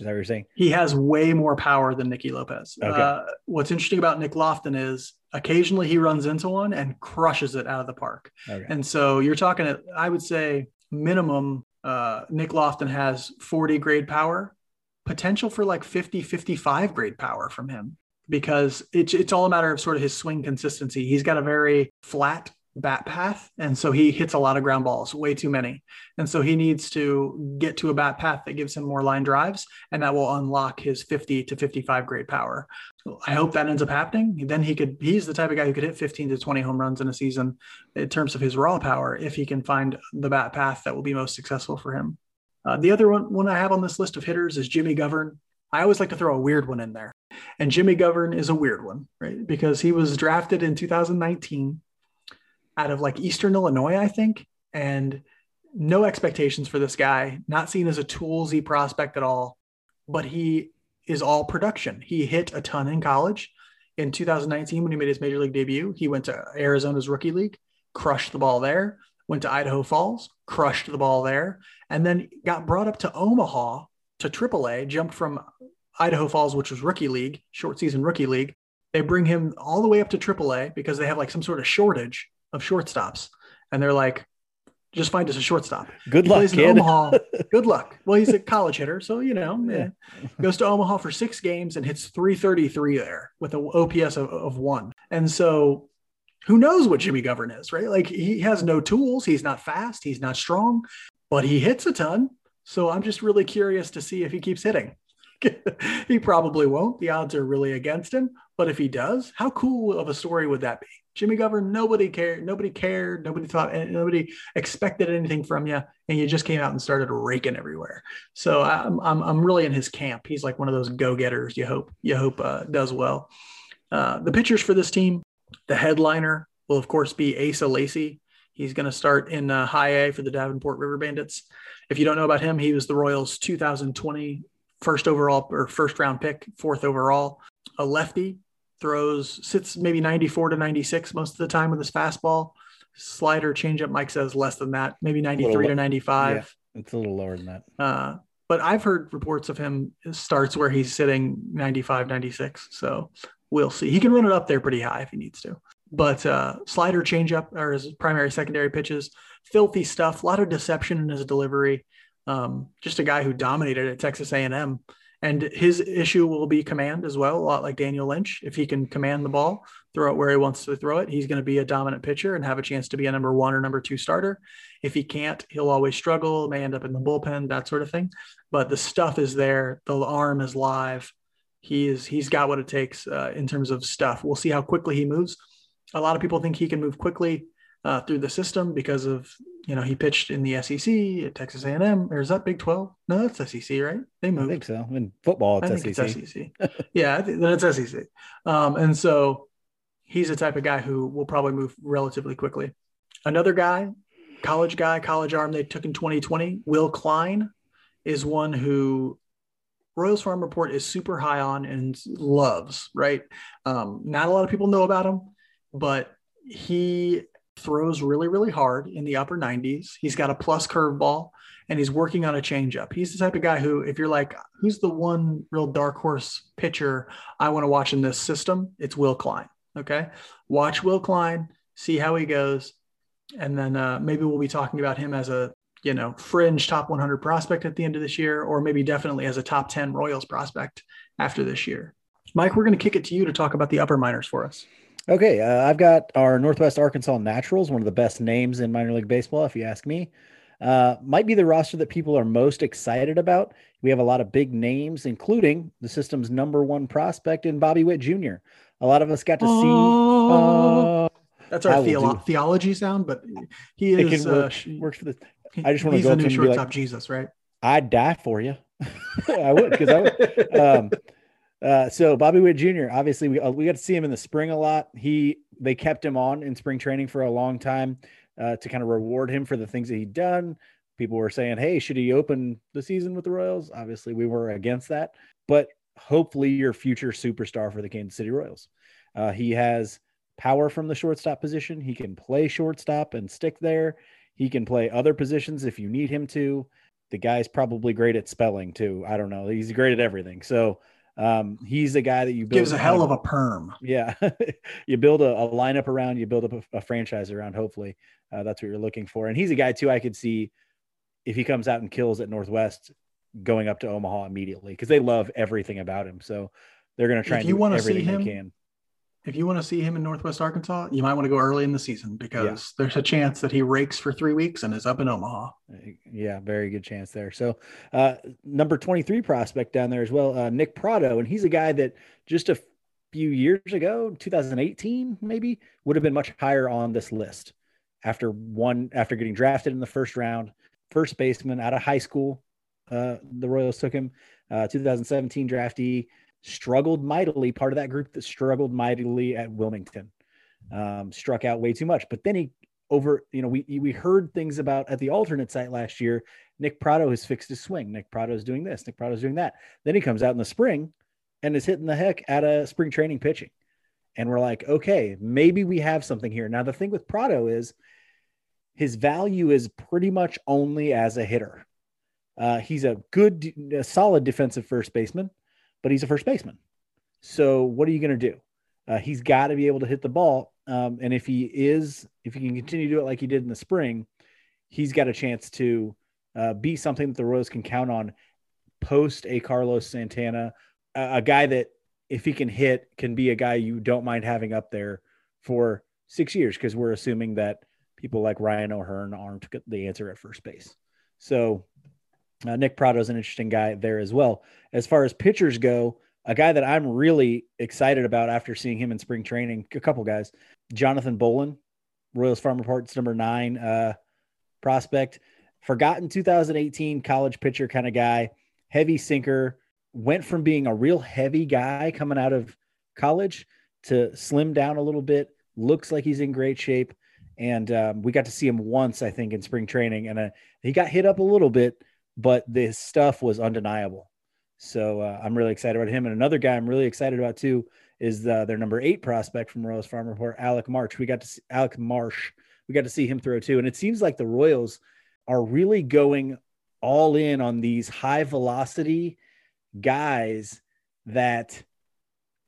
Is that what you're saying? He has way more power than Nicky Lopez. Okay. Uh, what's interesting about Nick Loftin is occasionally he runs into one and crushes it out of the park. Okay. And so you're talking, at, I would say, minimum, uh, Nick Loftin has 40 grade power, potential for like 50, 55 grade power from him because it's, it's all a matter of sort of his swing consistency. He's got a very flat bat path. And so he hits a lot of ground balls, way too many. And so he needs to get to a bat path that gives him more line drives, and that will unlock his 50 to 55 grade power. I hope that ends up happening. Then he could, he's the type of guy who could hit 15 to 20 home runs in a season in terms of his raw power if he can find the bat path that will be most successful for him. Uh, the other one, one I have on this list of hitters is Jimmy Govern. I always like to throw a weird one in there. And Jimmy Govern is a weird one, right? Because he was drafted in 2019 out of like Eastern Illinois, I think. And no expectations for this guy, not seen as a toolsy prospect at all, but he is all production. He hit a ton in college. In 2019, when he made his major league debut, he went to Arizona's rookie league, crushed the ball there, went to Idaho Falls, crushed the ball there, and then got brought up to Omaha to AAA, jumped from Idaho Falls, which was rookie league, short season rookie league. They bring him all the way up to AAA because they have like some sort of shortage of shortstops, and they're like, just find us a shortstop. Good he luck, kid. Omaha. Good luck. Well, he's a college hitter, so you know, yeah. Eh. goes to Omaha for six games and hits 333 there with an OPS of, of one. And so, who knows what Jimmy Govern is, right? Like he has no tools. He's not fast. He's not strong, but he hits a ton. So I'm just really curious to see if he keeps hitting. he probably won't. The odds are really against him. But if he does, how cool of a story would that be? Jimmy Govern, nobody cared, nobody cared, nobody thought, nobody expected anything from you, and you just came out and started raking everywhere. So I'm, I'm, I'm really in his camp. He's like one of those go-getters. You hope, you hope uh, does well. Uh, the pitchers for this team, the headliner will of course be Asa Lacy. He's going to start in uh, High A for the Davenport River Bandits. If you don't know about him, he was the Royals' 2020 first overall or first round pick, fourth overall, a lefty throws sits maybe 94 to 96 most of the time with his fastball. Slider changeup, Mike says less than that, maybe 93 to 95. Yeah, it's a little lower than that. Uh, but I've heard reports of him starts where he's sitting 95, 96. So we'll see. He can run it up there pretty high if he needs to. But uh, slider changeup are his primary, secondary pitches. Filthy stuff. A lot of deception in his delivery. Um, just a guy who dominated at Texas A&M And his issue will be command as well, a lot like Daniel Lynch. If he can command the ball, throw it where he wants to throw it, he's going to be a dominant pitcher and have a chance to be a number one or number two starter. If he can't, he'll always struggle, may end up in the bullpen, that sort of thing. But the stuff is there, the arm is live. He is he's got what it takes uh, in terms of stuff. We'll see how quickly he moves. A lot of people think he can move quickly uh, through the system because of you know he pitched in the SEC at Texas A&M or is that Big 12? No, that's SEC, right? They moved. I think so. In football, it's I SEC. It's SEC. yeah, then it's SEC. Um, and so he's the type of guy who will probably move relatively quickly. Another guy, college guy, college arm they took in 2020, Will Klein, is one who Royals Farm Report is super high on and loves. Right? Um, not a lot of people know about him, but he throws really, really hard in the upper 90s. He's got a plus curveball and he's working on a changeup. He's the type of guy who, if you're like, who's the one real dark horse pitcher I want to watch in this system? It's Will Klein. Okay. Watch Will Klein, see how he goes. And then uh, maybe we'll be talking about him as a, you know, fringe top 100 prospect at the end of this year, or maybe definitely as a top 10 Royals prospect after this year. Mike, we're going to kick it to you to talk about the upper minors for us. Okay, uh, I've got our Northwest Arkansas Naturals, one of the best names in minor league baseball, if you ask me. Uh, might be the roster that people are most excited about. We have a lot of big names, including the system's number one prospect in Bobby Witt Jr. A lot of us got to see. Uh, That's our theolo- theology sound, but he is it can work, uh, works for the. I just want to go the new shortstop like, Jesus, right? I'd die for you. I would because I would. Um, uh, so Bobby Witt Jr. Obviously, we uh, we got to see him in the spring a lot. He they kept him on in spring training for a long time uh, to kind of reward him for the things that he'd done. People were saying, "Hey, should he open the season with the Royals?" Obviously, we were against that, but hopefully, your future superstar for the Kansas City Royals. Uh, he has power from the shortstop position. He can play shortstop and stick there. He can play other positions if you need him to. The guy's probably great at spelling too. I don't know. He's great at everything. So um, he's a guy that you build gives a hell of a perm. Yeah, you build a, a, lineup around, you build up a, a franchise around. Hopefully, uh, that's what you're looking for. And he's a guy too. I could see if he comes out and kills at Northwest, going up to Omaha immediately because they love everything about him. So they're going to try if and you do everything see him, they can if you want to see him in Northwest Arkansas, you might want to go early in the season because yeah. there's a chance that he rakes for three weeks and is up in Omaha. Yeah, very good chance there. So, uh, number 23 prospect down there as well, uh, Nick Pratto. And he's a guy that just a few years ago, 2018, maybe, would have been much higher on this list after one, after getting drafted in the first round, first baseman out of high school. Uh, the Royals took him, uh, 2017 draftee struggled mightily, part of that group that struggled mightily at Wilmington, um, struck out way too much. But then he over, you know, we we heard things about at the alternate site last year. Nick Pratto has fixed his swing. Nick Pratto is doing this. Nick Pratto is doing that. Then he comes out in the spring and is hitting the heck out of spring training pitching. And we're like, okay, maybe we have something here. Now the thing with Pratto is his value is pretty much only as a hitter. Uh, he's a good, a solid defensive first baseman but he's a first baseman. So what are you going to do? Uh, he's got to be able to hit the ball. Um, and if he is, if he can continue to do it like he did in the spring, he's got a chance to uh, be something that the Royals can count on post a Carlos Santana, a, a guy that if he can hit, can be a guy you don't mind having up there for six years because we're assuming that people like Ryan O'Hearn aren't the answer at first base. So uh, Nick Pratto is an interesting guy there as well. As far as pitchers go, a guy that I'm really excited about after seeing him in spring training, a couple guys, Jonathan Bowlan, Royals Farm Reports number nine uh, prospect, forgotten 2018 college pitcher kind of guy, heavy sinker, went from being a real heavy guy coming out of college to slim down a little bit, looks like he's in great shape. And um, we got to see him once, I think, in spring training, and uh, he got hit up a little bit but this stuff was undeniable. So uh, I'm really excited about him. And another guy I'm really excited about too is the, their number eight prospect from Royals Farm Report, Alec Marsh. We got to see Alec Marsh. We got to see him throw too. And it seems like the Royals are really going all in on these high velocity guys that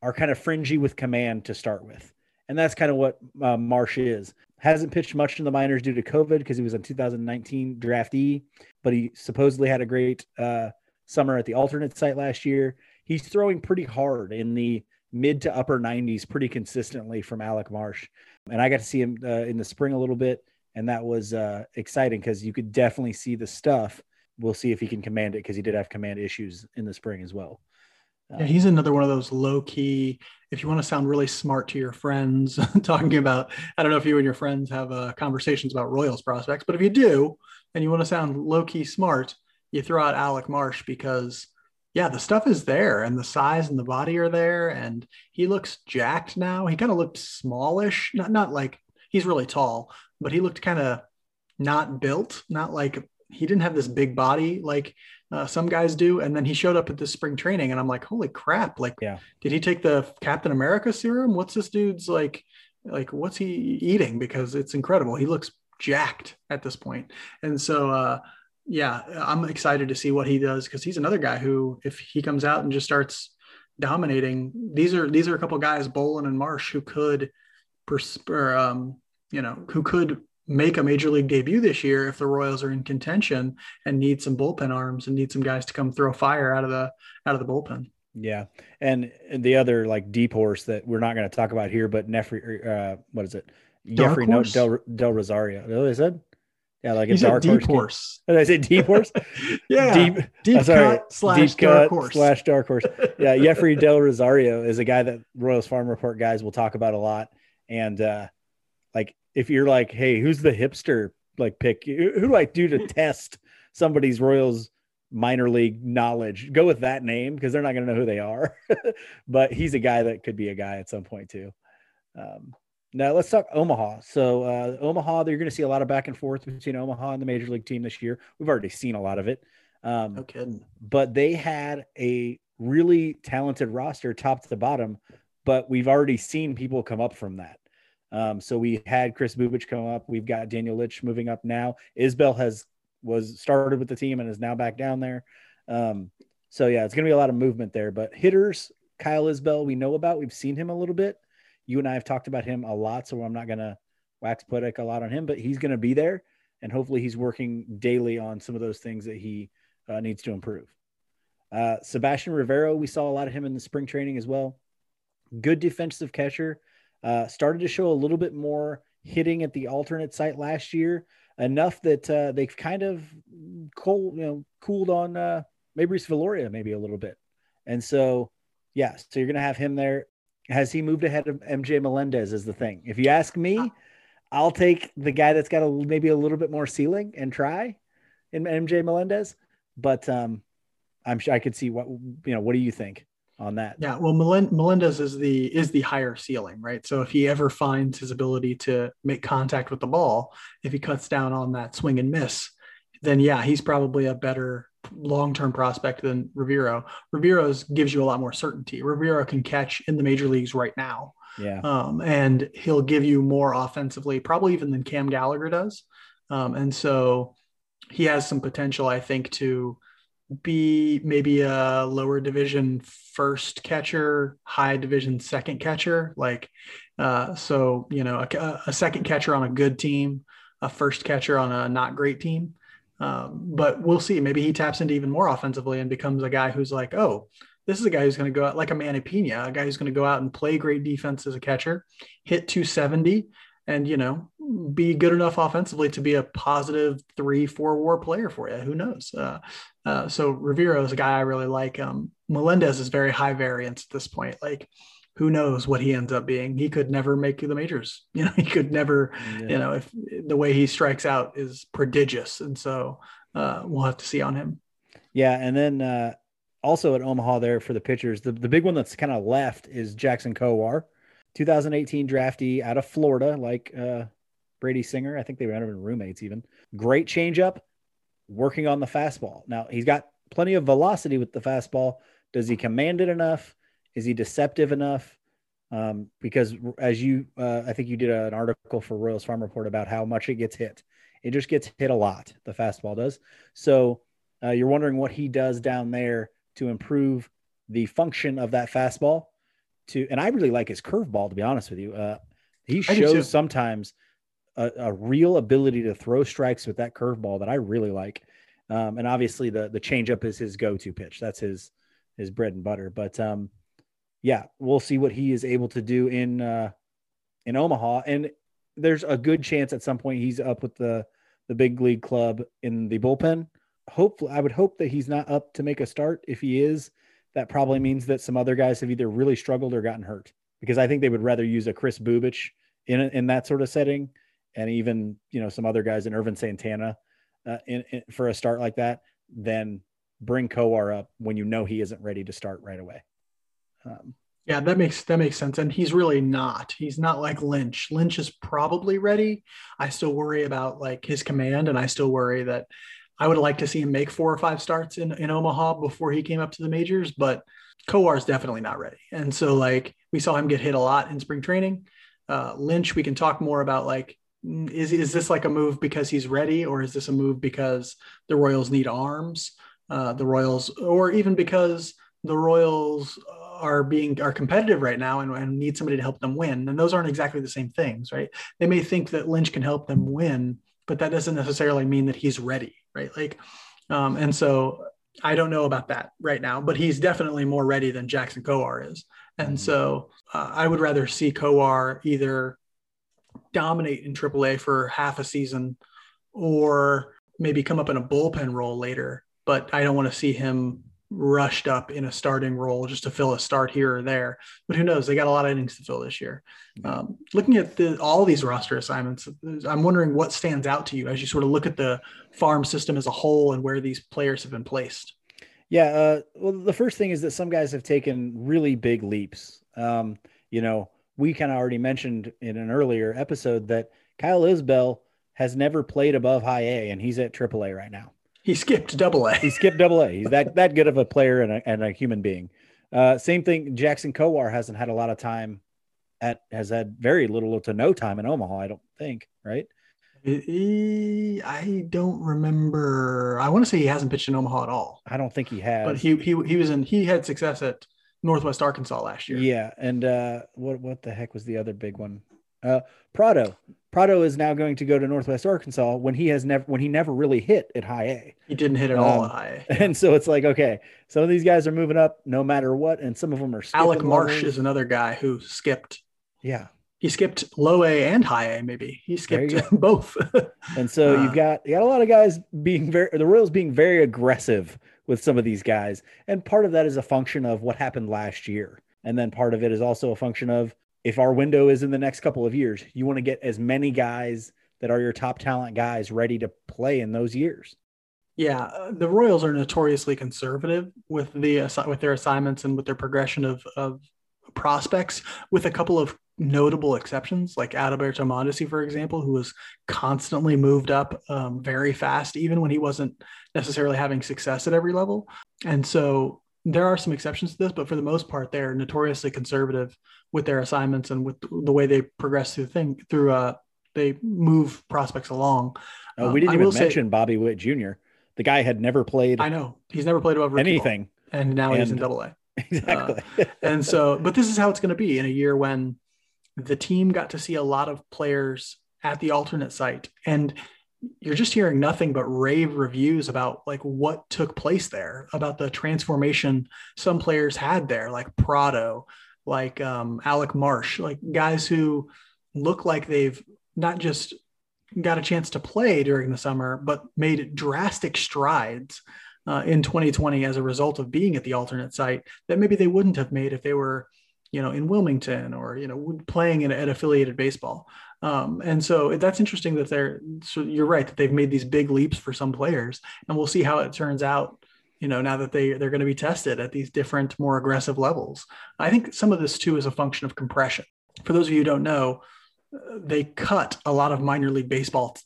are kind of fringy with command to start with. And that's kind of what uh, Marsh is. Hasn't pitched much in the minors due to COVID because he was a 2019 draftee, but he supposedly had a great uh, summer at the alternate site last year. He's throwing pretty hard in the mid to upper 90s pretty consistently from Alec Marsh. And I got to see him uh, in the spring a little bit. And that was uh, exciting because you could definitely see the stuff. We'll see if he can command it because he did have command issues in the spring as well. Yeah, he's another one of those low key. If you want to sound really smart to your friends, talking about, I don't know if you and your friends have uh, conversations about Royals prospects, but if you do, and you want to sound low key smart, you throw out Alec Marsh because, yeah, the stuff is there and the size and the body are there, and he looks jacked now. He kind of looked smallish, not not like he's really tall, but he looked kind of not built, not like he didn't have this big body like uh, some guys do. And then he showed up at this spring training, and I'm like, holy crap! Like, yeah, did he take the Captain America serum? What's this dude's like? Like, what's he eating? Because it's incredible. He looks jacked at this point. and so. uh yeah, I'm excited to see what he does because he's another guy who, if he comes out and just starts dominating, these are these are a couple guys, Bowlan and Marsh, who could, pers- or, um, you know, who could make a major league debut this year if the Royals are in contention and need some bullpen arms and need some guys to come throw fire out of the out of the bullpen. Yeah, and the other like deep horse that we're not going to talk about here, but Nefri, uh, what is it? Jeffrey no, Del, Del Rosario. What is it? Yeah, like a dark a deep horse. Did I say deep horse? yeah, deep deep uh, sorry, cut slash deep dark horse slash dark horse. Yeah, Jeffrey Del Rosario is a guy that Royals Farm Report guys will talk about a lot, and uh, like if you're like, hey, who's the hipster like pick? Who do I do to test somebody's Royals minor league knowledge? Go with that name because they're not going to know who they are. but he's a guy that could be a guy at some point too. Um, now let's talk Omaha. So uh, Omaha, you're going to see a lot of back and forth between Omaha and the major league team this year. We've already seen a lot of it. Um, no kidding. But they had a really talented roster, top to bottom. But we've already seen people come up from that. Um, so we had Kris Bubic come up. We've got Daniel Lynch moving up now. Isbel has was started with the team and is now back down there. Um, so yeah, it's gonna be a lot of movement there. But hitters, Kyle Isbel, we know about. We've seen him a little bit. You and I have talked about him a lot, so I'm not gonna wax poetic a lot on him, but he's gonna be there, and hopefully he's working daily on some of those things that he uh, needs to improve. Uh, Sebastian Rivero, we saw a lot of him in the spring training as well. Good defensive catcher. Uh, started to show a little bit more hitting at the alternate site last year, enough that uh, they've kind of cold, you know, cooled on uh, Meibrys Viloria maybe a little bit. And so, yeah, so you're going to have him there. Has he moved ahead of MJ Melendez? Is the thing. If you ask me, I'll take the guy that's got a maybe a little bit more ceiling and try in MJ Melendez. But um, I'm sure I could see what you know. What do you think? On that. Yeah, well, Melendez is the is the higher ceiling, right? So if he ever finds his ability to make contact with the ball, if he cuts down on that swing and miss, then yeah, he's probably a better long-term prospect than Rivero. Rivero's gives you a lot more certainty. Rivero can catch in the major leagues right now. Yeah. Um, and he'll give you more offensively, probably even than Cam Gallagher does. Um, and so he has some potential, I think, to be maybe a lower division first catcher, high division second catcher. Like, uh, so, you know, a, a, second catcher on a good team, a first catcher on a not great team. Um, but we'll see. Maybe he taps into even more offensively and becomes a guy who's like, oh, this is a guy who's going to go out like a Manny Pina, a guy who's going to go out and play great defense as a catcher, hit 270, and you know be good enough offensively to be a positive three four war player for you. Who knows? Uh, uh, so Rivero is a guy I really like. Um, Melendez is very high variance at this point. Like who knows what he ends up being? He could never make the majors. You know he could never yeah. you know if the way he strikes out is prodigious. And so uh, we'll have to see on him. Yeah and then uh, also at Omaha there for the pitchers the, the big one that's kind of left is Jackson Kowar. 2018 draftee out of Florida, like uh, Brady Singer. I think they might have been roommates even. Great changeup, working on the fastball. Now he's got plenty of velocity with the fastball. Does he command it enough? Is he deceptive enough? Um, because as you, uh, I think you did an article for Royals Farm Report about how much it gets hit. It just gets hit a lot. The fastball does. So uh, you're wondering what he does down there to improve the function of that fastball to, and I really like his curveball. To be honest with you, uh, he shows sometimes a, a, real ability to throw strikes with that curveball that I really like. Um, and obviously the the changeup is his go-to pitch. That's his his bread and butter. But um, yeah, we'll see what he is able to do in uh, in Omaha. And there's a good chance at some point he's up with the the big league club in the bullpen. Hopefully, I would hope that he's not up to make a start. If he is, that probably means that some other guys have either really struggled or gotten hurt. Because I think they would rather use a Kris Bubic in in that sort of setting, and even you know some other guys in Ervin Santana uh, in, in, for a start like that then bring Kowar up when you know he isn't ready to start right away. Um, yeah, that makes that makes sense. And he's really not. He's not like Lynch. Lynch is probably ready. I still worry about like his command, and I still worry that I would like to see him make four or five starts in, in Omaha before he came up to the majors, but Kowar is definitely not ready. And so like we saw him get hit a lot in spring training. Uh, Lynch, we can talk more about like is is this like a move because he's ready, or is this a move because the Royals need arms? Uh, the Royals, or even because the Royals are being are competitive right now and, and need somebody to help them win. And those aren't exactly the same things, right? They may think that Lynch can help them win, but that doesn't necessarily mean that he's ready, right? Like, um, and so I don't know about that right now, but he's definitely more ready than Jackson Kowar is. And mm-hmm. so uh, I would rather see Kowar either dominate in AAA for half a season or maybe come up in a bullpen role later. But I don't want to see him rushed up in a starting role just to fill a start here or there. But who knows? They got a lot of innings to fill this year. Um, looking at the, all these roster assignments, I'm wondering what stands out to you as you sort of look at the farm system as a whole and where these players have been placed. Yeah. Uh, well, the first thing is that some guys have taken really big leaps. Um, you know, we kind of already mentioned in an earlier episode that Kyle Isbel has never played above high A and he's at AAA right now. He skipped double A. he skipped double A. He's that that good of a player and a, and a human being. Uh, same thing. Jackson Kowar hasn't had a lot of time at has had very little to no time in Omaha. I don't think. Right. I don't remember. I want to say he hasn't pitched in Omaha at all. I don't think he has. But he he he was in. He had success at Northwest Arkansas last year. Yeah, and uh, what what the heck was the other big one? Uh, Pratto. Pratto is now going to go to Northwest Arkansas when he has never when he never really hit at high A. He didn't hit at um, all at high A. And so it's like, okay, some of these guys are moving up no matter what, and some of them are Alec Marsh levels. is another guy who skipped. Yeah. He skipped low A and high A, maybe. He skipped both. and so uh, you've got you got a lot of guys being very the Royals being very aggressive with some of these guys. And part of that is a function of what happened last year. And then part of it is also a function of if our window is in the next couple of years, you want to get as many guys that are your top talent guys ready to play in those years. Yeah, uh, the Royals are notoriously conservative with the with their assignments and with their progression of of prospects, with a couple of notable exceptions, like Adalberto Mondesi, for example, who was constantly moved up um, very fast, even when he wasn't necessarily having success at every level. And so there are some exceptions to this, but for the most part, they're notoriously conservative with their assignments and with the way they progress through the thing through uh they move prospects along. Oh, we didn't um, even mention say, Bobby Witt Jr. The guy had never played. I know he's never played above anything, ball, and now and, he's in Double A. Exactly. Uh, and so, but this is how it's going to be in a year when the team got to see a lot of players at the alternate site, and you're just hearing nothing but rave reviews about like what took place there, about the transformation some players had there, like Pratto, like um, Alec Marsh, like guys who look like they've not just got a chance to play during the summer, but made drastic strides uh, in 2020 as a result of being at the alternate site that maybe they wouldn't have made if they were, you know, in Wilmington or you know playing in at affiliated baseball. Um, and so that's interesting that they're. So you're right that they've made these big leaps for some players, and we'll see how it turns out you know now that they they're going to be tested at these different more aggressive levels i think some of this too is a function of compression for those of you who don't know uh, they cut a lot of minor league baseball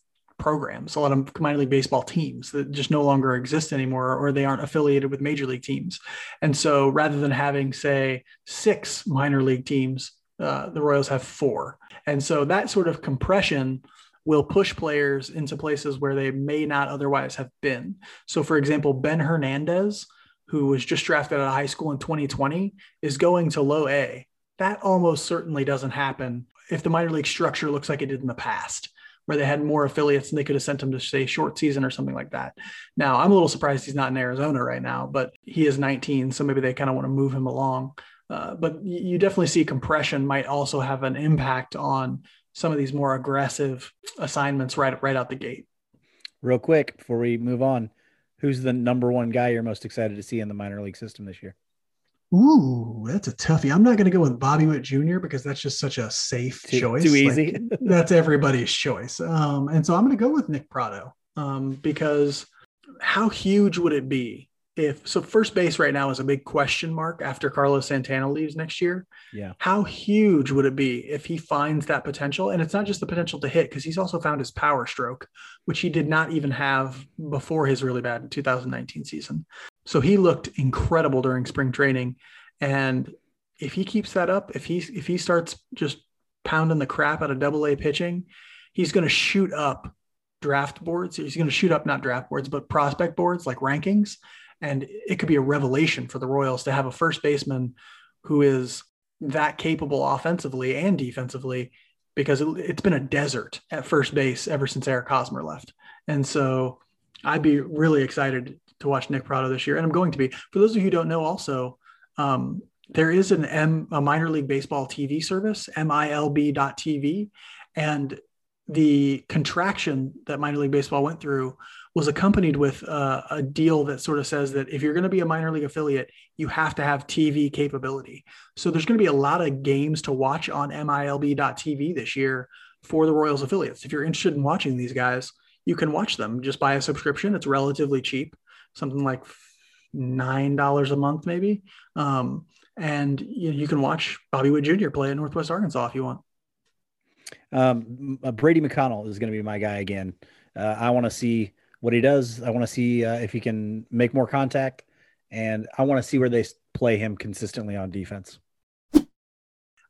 programs a lot of minor league baseball teams that just no longer exist anymore or they aren't affiliated with major league teams and so rather than having say six minor league teams uh, the royals have four and so that sort of compression will push players into places where they may not otherwise have been. So, for example, Ben Hernandez, who was just drafted out of high school in 2020, is going to low A. That almost certainly doesn't happen if the minor league structure looks like it did in the past, where they had more affiliates and they could have sent him to say short season or something like that. Now, I'm a little surprised he's not in Arizona right now, but he is 19, so maybe they kind of want to move him along. Uh, but you definitely see compression might also have an impact on some of these more aggressive assignments right right out the gate. Real quick before we move on, who's the number one guy you're most excited to see in the minor league system this year? Ooh, that's a toughie. I'm not going to go with Bobby Witt Jr. because that's just such a safe too, choice. Too easy. Like, that's everybody's choice. Um, and so I'm going to go with Nick Pratto um, because how huge would it be if so? First base right now is a big question mark after Carlos Santana leaves next year. Yeah. How huge would it be if he finds that potential? And it's not just the potential to hit because he's also found his power stroke, which he did not even have before his really bad 2019 season. So he looked incredible during spring training. And if he keeps that up, if he if he starts just pounding the crap out of double A pitching, he's going to shoot up draft boards. He's going to shoot up not draft boards, but prospect boards like rankings. And it could be a revelation for the Royals to have a first baseman who is that capable offensively and defensively because it, has been a desert at first base ever since Eric Hosmer left. And so I'd be really excited to watch Nick Pratto this year, and I'm going to be. For those of you who don't know, also um, there is an M a minor league baseball TV service, MILB.TV, and the contraction that minor league baseball went through was accompanied with uh, a deal that sort of says that if you're going to be a minor league affiliate, you have to have TV capability. So there's going to be a lot of games to watch on MILB.TV this year for the Royals affiliates. If you're interested in watching these guys, you can watch them. Just buy a subscription. It's relatively cheap something like nine dollars a month, maybe. Um, and you, you can watch Bobby Witt Jr. play at Northwest Arkansas if you want. Um, Brady McConnell is going to be my guy again. Uh, I want to see what he does. I want to see uh, if he can make more contact, and I want to see where they play him consistently on defense.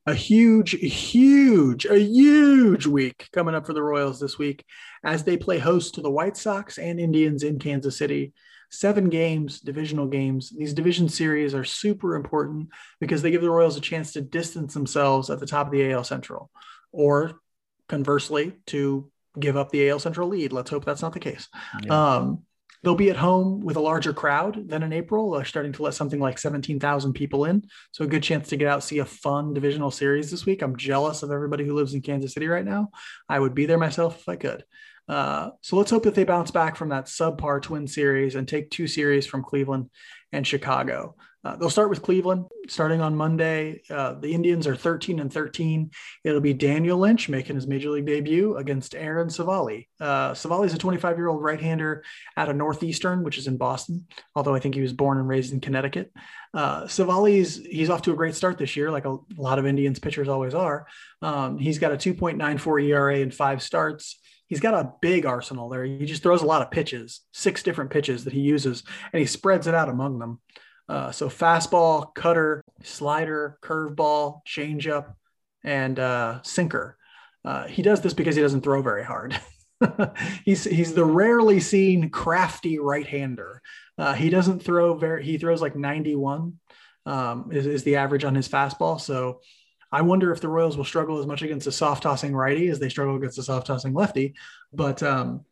A huge, huge, a huge week coming up for the Royals this week as they play host to the White Sox and Indians in Kansas City seven games, divisional games. These division series are super important because they give the Royals a chance to distance themselves at the top of the AL Central, or conversely, to give up the AL Central lead. Let's hope that's not the case. Yeah. Um, they'll be at home with a larger crowd than in April. They're starting to let something like 17,000 people in. So a good chance to get out, see a fun divisional series this week. I'm jealous of everybody who lives in Kansas City right now. I would be there myself if I could. Uh, so let's hope that they bounce back from that subpar twin series and take two series from Cleveland and Chicago. Uh, they'll start with Cleveland starting on Monday. Uh, the Indians are 13 and 13. It'll be Daniel Lynch making his major league debut against Aaron Civale. Uh, Civale is a 25 year old right hander out of Northeastern, which is in Boston, although I think he was born and raised in Connecticut. Uh, Civale's he's off to a great start this year, like a, a lot of Indians pitchers always are. Um, he's got a 2.94 ERA in five starts he's got a big arsenal there. He just throws a lot of pitches, six different pitches that he uses, and he spreads it out among them. Uh, so fastball, cutter, slider, curveball, changeup, and uh, sinker. Uh, he does this because he doesn't throw very hard. he's he's the rarely seen crafty right-hander. Uh, he doesn't throw very. He throws like 91 um, is, is the average on his fastball. So I wonder if the Royals will struggle as much against a soft tossing righty as they struggle against a soft tossing lefty. But um,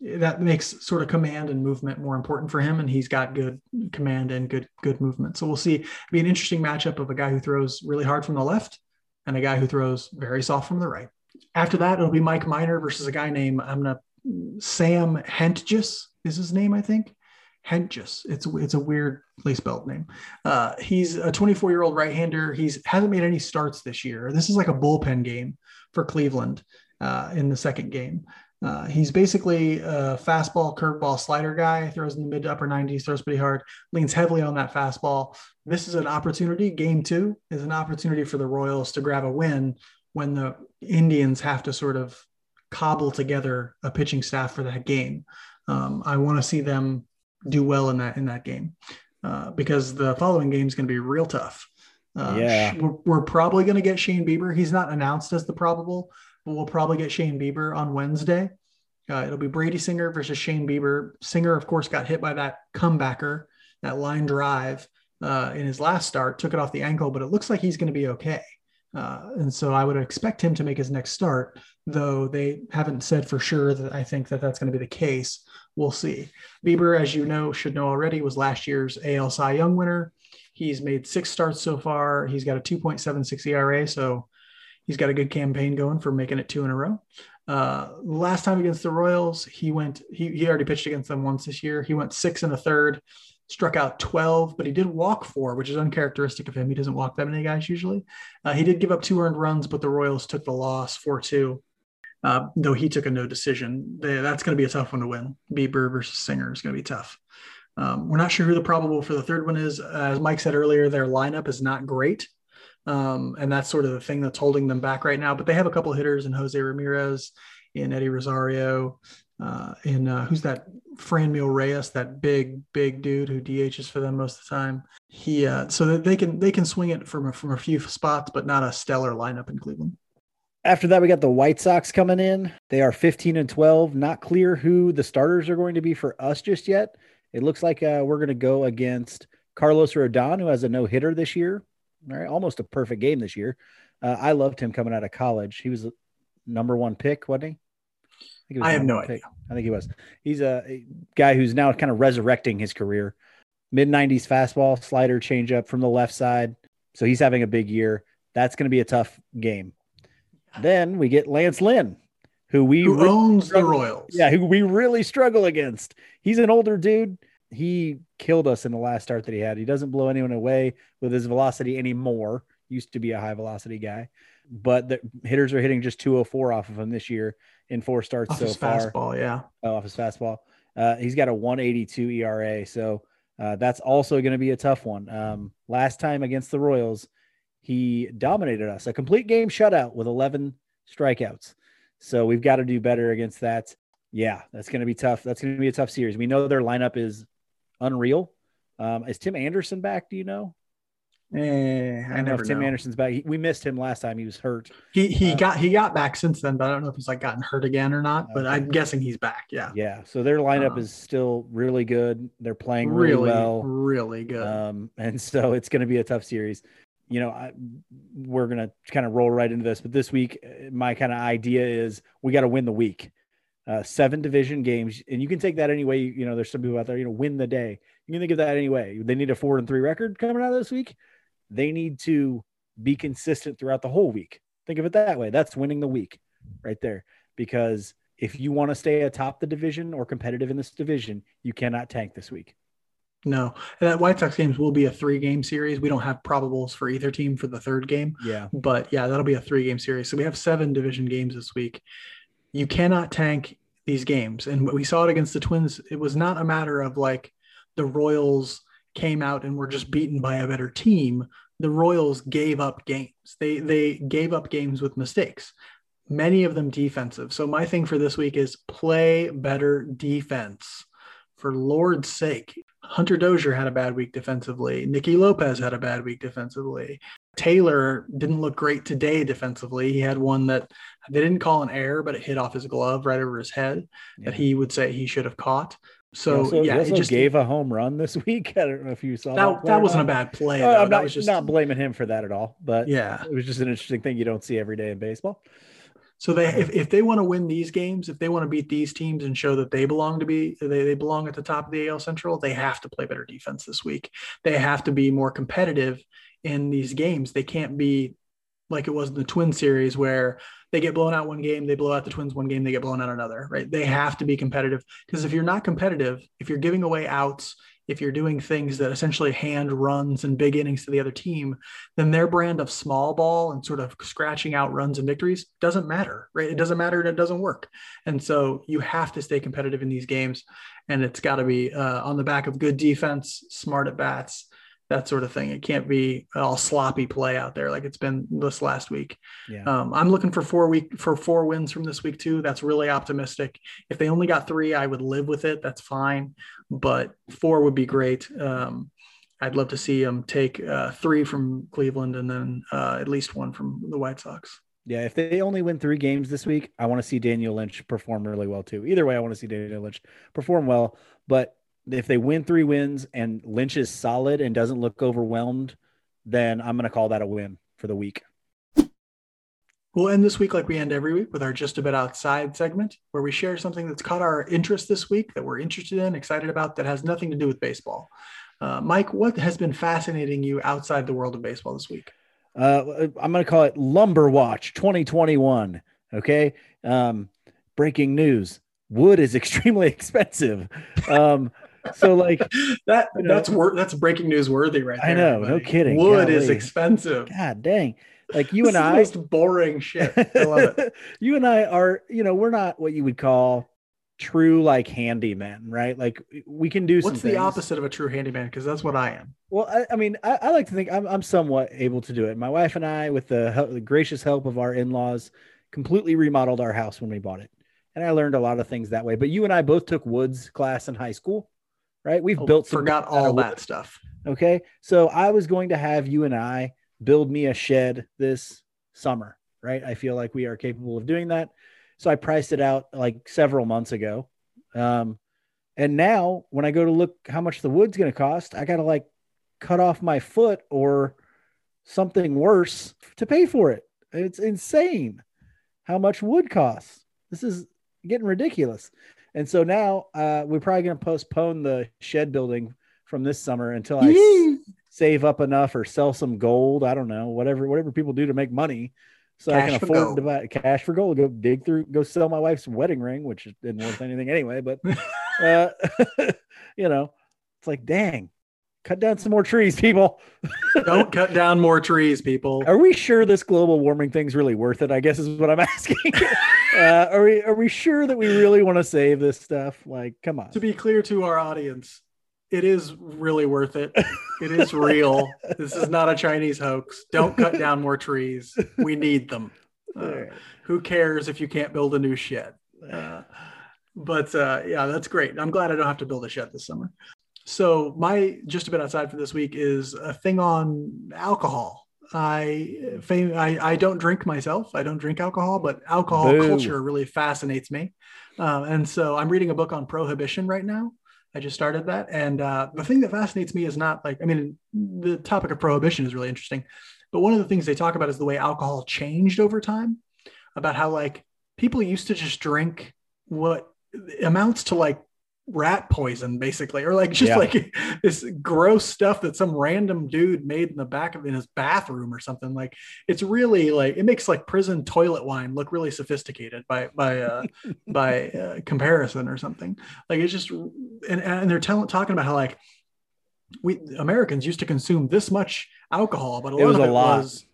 that makes sort of command and movement more important for him, and he's got good command and good good movement. So we'll see. It'll be an interesting matchup of a guy who throws really hard from the left and a guy who throws very soft from the right. After that, it'll be Mike Minor versus a guy named I'm gonna Sam Hentges is his name, I think. Hentges. It's it's a weird place spelled name. Uh, he's a 24 year old right hander. He's hasn't made any starts this year. This is like a bullpen game for Cleveland uh, in the second game. Uh, he's basically a fastball, curveball, slider guy. Throws in the mid to upper 90s. Throws pretty hard. Leans heavily on that fastball. This is an opportunity. Game two is an opportunity for the Royals to grab a win when the Indians have to sort of cobble together a pitching staff for that game. Um, I want to see them do well in that in that game uh, because the following game is going to be real tough. Uh, yeah, we're, we're probably going to get Shane Bieber. He's not announced as the probable, but we'll probably get Shane Bieber on Wednesday. Uh, it'll be Brady Singer versus Shane Bieber. Singer, of course, got hit by that comebacker, that line drive uh, in his last start, took it off the ankle, but it looks like he's going to be okay. Uh, and so I would expect him to make his next start, though they haven't said for sure that I think that that's going to be the case. We'll see. Bieber, as you know, should know already, was last year's AL Cy Young winner. He's made six starts so far. He's got a 2.76 ERA, so he's got a good campaign going for making it two in a row. Uh, last time against the Royals, he went. He, he already pitched against them once this year. He went six and a third, struck out 12, but he did walk four, which is uncharacteristic of him. He doesn't walk that many guys usually. Uh, he did give up two earned runs, but the Royals took the loss 4 2, uh, though he took a no decision. They, that's going to be a tough one to win. Bieber versus Singer is going to be tough. Um, we're not sure who the probable for the third one is. As Mike said earlier, their lineup is not great. Um, and that's sort of the thing that's holding them back right now. But they have a couple hitters in Jose Ramirez, in Eddie Rosario, uh, in uh, who's that Franmil Reyes, that big big dude who DHs for them most of the time. He uh, so that they can they can swing it from a, from a few spots, but not a stellar lineup in Cleveland. After that, we got the White Sox coming in. They are 15 and 12. Not clear who the starters are going to be for us just yet. It looks like uh, we're going to go against Carlos Rodon, who has a no hitter this year. All right, almost a perfect game this year. Uh, I loved him coming out of college. He was number one pick, wasn't he? I, I have no idea. I think he was. He's a, a guy who's now kind of resurrecting his career. Mid 90s fastball, slider, changeup from the left side. So he's having a big year. That's going to be a tough game. Then we get Lance Lynn, who we who really owns struggle, the Royals. Yeah, who we really struggle against. He's an older dude. He killed us in the last start that he had. He doesn't blow anyone away with his velocity anymore. Used to be a high velocity guy, but the hitters are hitting just 204 off of him this year in four starts off so his far. Fastball, yeah, oh, off his fastball. Uh, he's got a 182 ERA, so uh, that's also going to be a tough one. Um, last time against the Royals, he dominated us, a complete game shutout with 11 strikeouts. So we've got to do better against that. Yeah, that's going to be tough. That's going to be a tough series. We know their lineup is unreal. Um, is Tim Anderson back? Do you know? Eh, I, I know if Tim know. Anderson's back. We missed him last time. He was hurt. He he uh, got he got back since then, but I don't know if he's like gotten hurt again or not. But. I'm guessing he's back. Yeah. Yeah. So their lineup um, is still really good. They're playing really, really well. Really good. Um, and so it's going to be a tough series. You know, I, we're going to kind of roll right into this, but this week, uh, my kind of idea is we got to win the week. Uh, seven division games, and you can take that any way. You know, there's some people out there, you know, win the day. You can think of that anyway. They need a four and three record coming out of this week they need to be consistent throughout the whole week. Think of it that way. That's winning the week right there. Because if you want to stay atop the division or competitive in this division, you cannot tank this week. No, and that White Sox games will be a three game series. We don't have probables for either team for the third game. Yeah. But yeah, that'll be a three game series. So we have seven division games this week. You cannot tank these games. And we saw it against the Twins. It was not a matter of like the Royals came out and were just beaten by a better team the Royals gave up games. They they gave up games with mistakes, many of them defensive. So my thing for this week is play better defense. For Lord's sake, Hunter Dozier had a bad week defensively. Nicky Lopez had a bad week defensively. Taylor didn't look great today defensively. He had one that they didn't call an error, but it hit off his glove right over his head yeah. that he would say he should have caught. So also, yeah, it just gave a home run this week. I don't know if you saw that. That, that wasn't a bad play. Oh, I'm not, just... not blaming him for that at all, but yeah, it was just an interesting thing you don't see every day in baseball. So they, uh, if, if they want to win these games, if they want to beat these teams and show that they belong to be, they, they belong at the top of the AL Central, they have to play better defense this week. They have to be more competitive in these games. They can't be like it was in the Twin series where they get blown out one game, they blow out the Twins one game, they get blown out another, right? They have to be competitive because if you're not competitive, if you're giving away outs, if you're doing things that essentially hand runs and big innings to the other team, then their brand of small ball and sort of scratching out runs and victories doesn't matter, right? It doesn't matter and it doesn't work. And so you have to stay competitive in these games. And it's got to be uh, on the back of good defense, smart at bats, that sort of thing. It can't be all sloppy play out there like it's been this last week. Yeah. Um, I'm looking for four week for four wins from this week too. That's really optimistic. If they only got three, I would live with it. That's fine, but four would be great. Um, I'd love to see them take uh, three from Cleveland and then uh, at least one from the White Sox. Yeah, if they only win three games this week, I want to see Daniel Lynch perform really well too. Either way, I want to see Daniel Lynch perform well. But if they win three wins and Lynch is solid and doesn't look overwhelmed, then I'm going to call that a win for the week. We'll end this week like we end every week with our Just a Bit Outside segment, where we share something that's caught our interest this week that we're interested in, excited about, that has nothing to do with baseball. Uh, Mike, what has been fascinating you outside the world of baseball this week? Uh, I'm going to call it Lumber Watch 2021. Okay. Um, breaking news wood is extremely expensive. Um, so like that that's wor- that's breaking news worthy right there. I know, everybody. no kidding. Wood Golly. is expensive. God dang. Like you and I most boring shit. I love it. you and I are, you know, we're not what you would call true like handyman, right? Like we can do. What's the opposite of a true handyman? Because that's what I am. Well, I, I mean, I, I, like to think I'm, I'm somewhat able to do it. My wife and I, with the, help, the gracious help of our in-laws, completely remodeled our house when we bought it, and I learned a lot of things that way. But you and I both took woods class in high school, right? We've oh, built. Forgot all that stuff. Okay, so I was going to have you and I build me a shed this summer, right? I feel like we are capable of doing that. So I priced it out like several months ago. Um, and now when I go to look how much the wood's going to cost, I got to like cut off my foot or something worse to pay for it. It's insane how much wood costs. This is getting ridiculous. And so now uh, we're probably going to postpone the shed building from this summer until I Yee! save up enough or sell some gold. I don't know, whatever, whatever people do to make money so cash I can afford gold. to buy cash for gold. Go dig through, go sell my wife's wedding ring, which didn't worth anything anyway. But uh, you know, it's like, dang, cut down some more trees, people. Don't cut down more trees, people. Are we sure this global warming thing's really worth it? I guess is what I'm asking. uh, are we are we sure that we really want to save this stuff? Like, come on. To be clear to our audience, it is really worth it. It is real. this is not a Chinese hoax. Don't cut down more trees. We need them. Uh, who cares if you can't build a new shed? Uh, but uh, yeah, that's great. I'm glad I don't have to build a shed this summer. So my just a bit outside for this week is a thing on alcohol. I, I I don't drink myself. I don't drink alcohol, but alcohol Boo. culture really fascinates me. Uh, and so I'm reading a book on prohibition right now. I just started that. And uh, the thing that fascinates me is not like, I mean, the topic of prohibition is really interesting. But one of the things they talk about is the way alcohol changed over time, about how like people used to just drink what amounts to like rat poison basically or like just yeah. like this gross stuff that some random dude made in the back of in his bathroom or something like it's really like it makes like prison toilet wine look really sophisticated by by uh by uh, comparison or something like it's just and, and they're telling talking about how like we Americans used to consume this much alcohol but a lot of it lot. was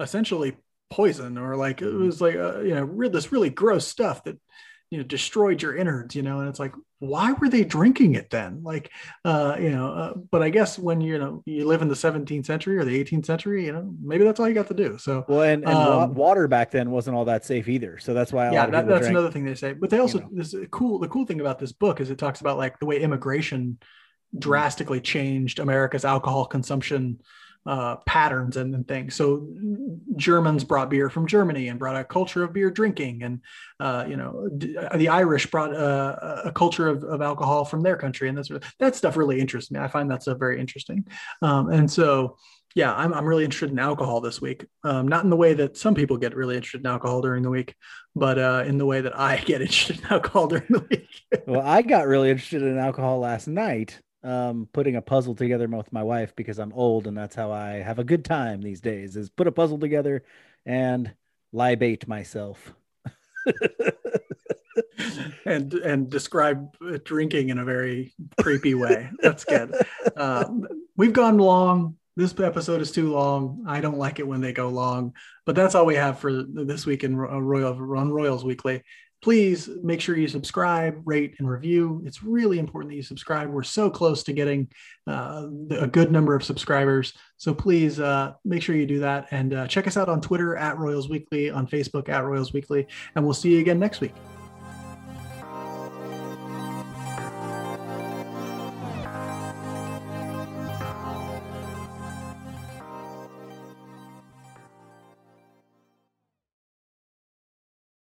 essentially poison or like it was like uh, you know this really gross stuff that you know destroyed your innards you know and it's like why were they drinking it then? Like uh you know uh, but i guess when you know you live in the 17th century or the 18th century you know maybe that's all you got to do. So well and, and um, water back then wasn't all that safe either. So that's why yeah that, that's drank, another thing they say. But they also you know. this cool the cool thing about this book is it talks about like the way immigration drastically changed america's alcohol consumption uh, patterns and, and, things. So Germans brought beer from Germany and brought a culture of beer drinking, and uh, you know the Irish brought uh, a culture of, of, alcohol from their country, and that that stuff really interests me. I find that stuff very interesting, um, and so yeah, I'm I'm really interested in alcohol this week. Um, not in the way that some people get really interested in alcohol during the week, but uh, in the way that I get interested in alcohol during the week. well, I got really interested in alcohol last night um, putting a puzzle together with my wife because I'm old and that's how I have a good time these days is put a puzzle together and libate myself. and and describe drinking in a very creepy way. That's good. Um, we've gone long. This episode is too long. I don't like it when they go long, but that's all we have for this week in Royal Run Royals Weekly please make sure you subscribe, rate, and review. It's really important that you subscribe. We're so close to getting uh, a good number of subscribers. So please uh, make sure you do that. And uh, check us out on Twitter at Royals Weekly, on Facebook at Royals Weekly. And we'll see you again next week.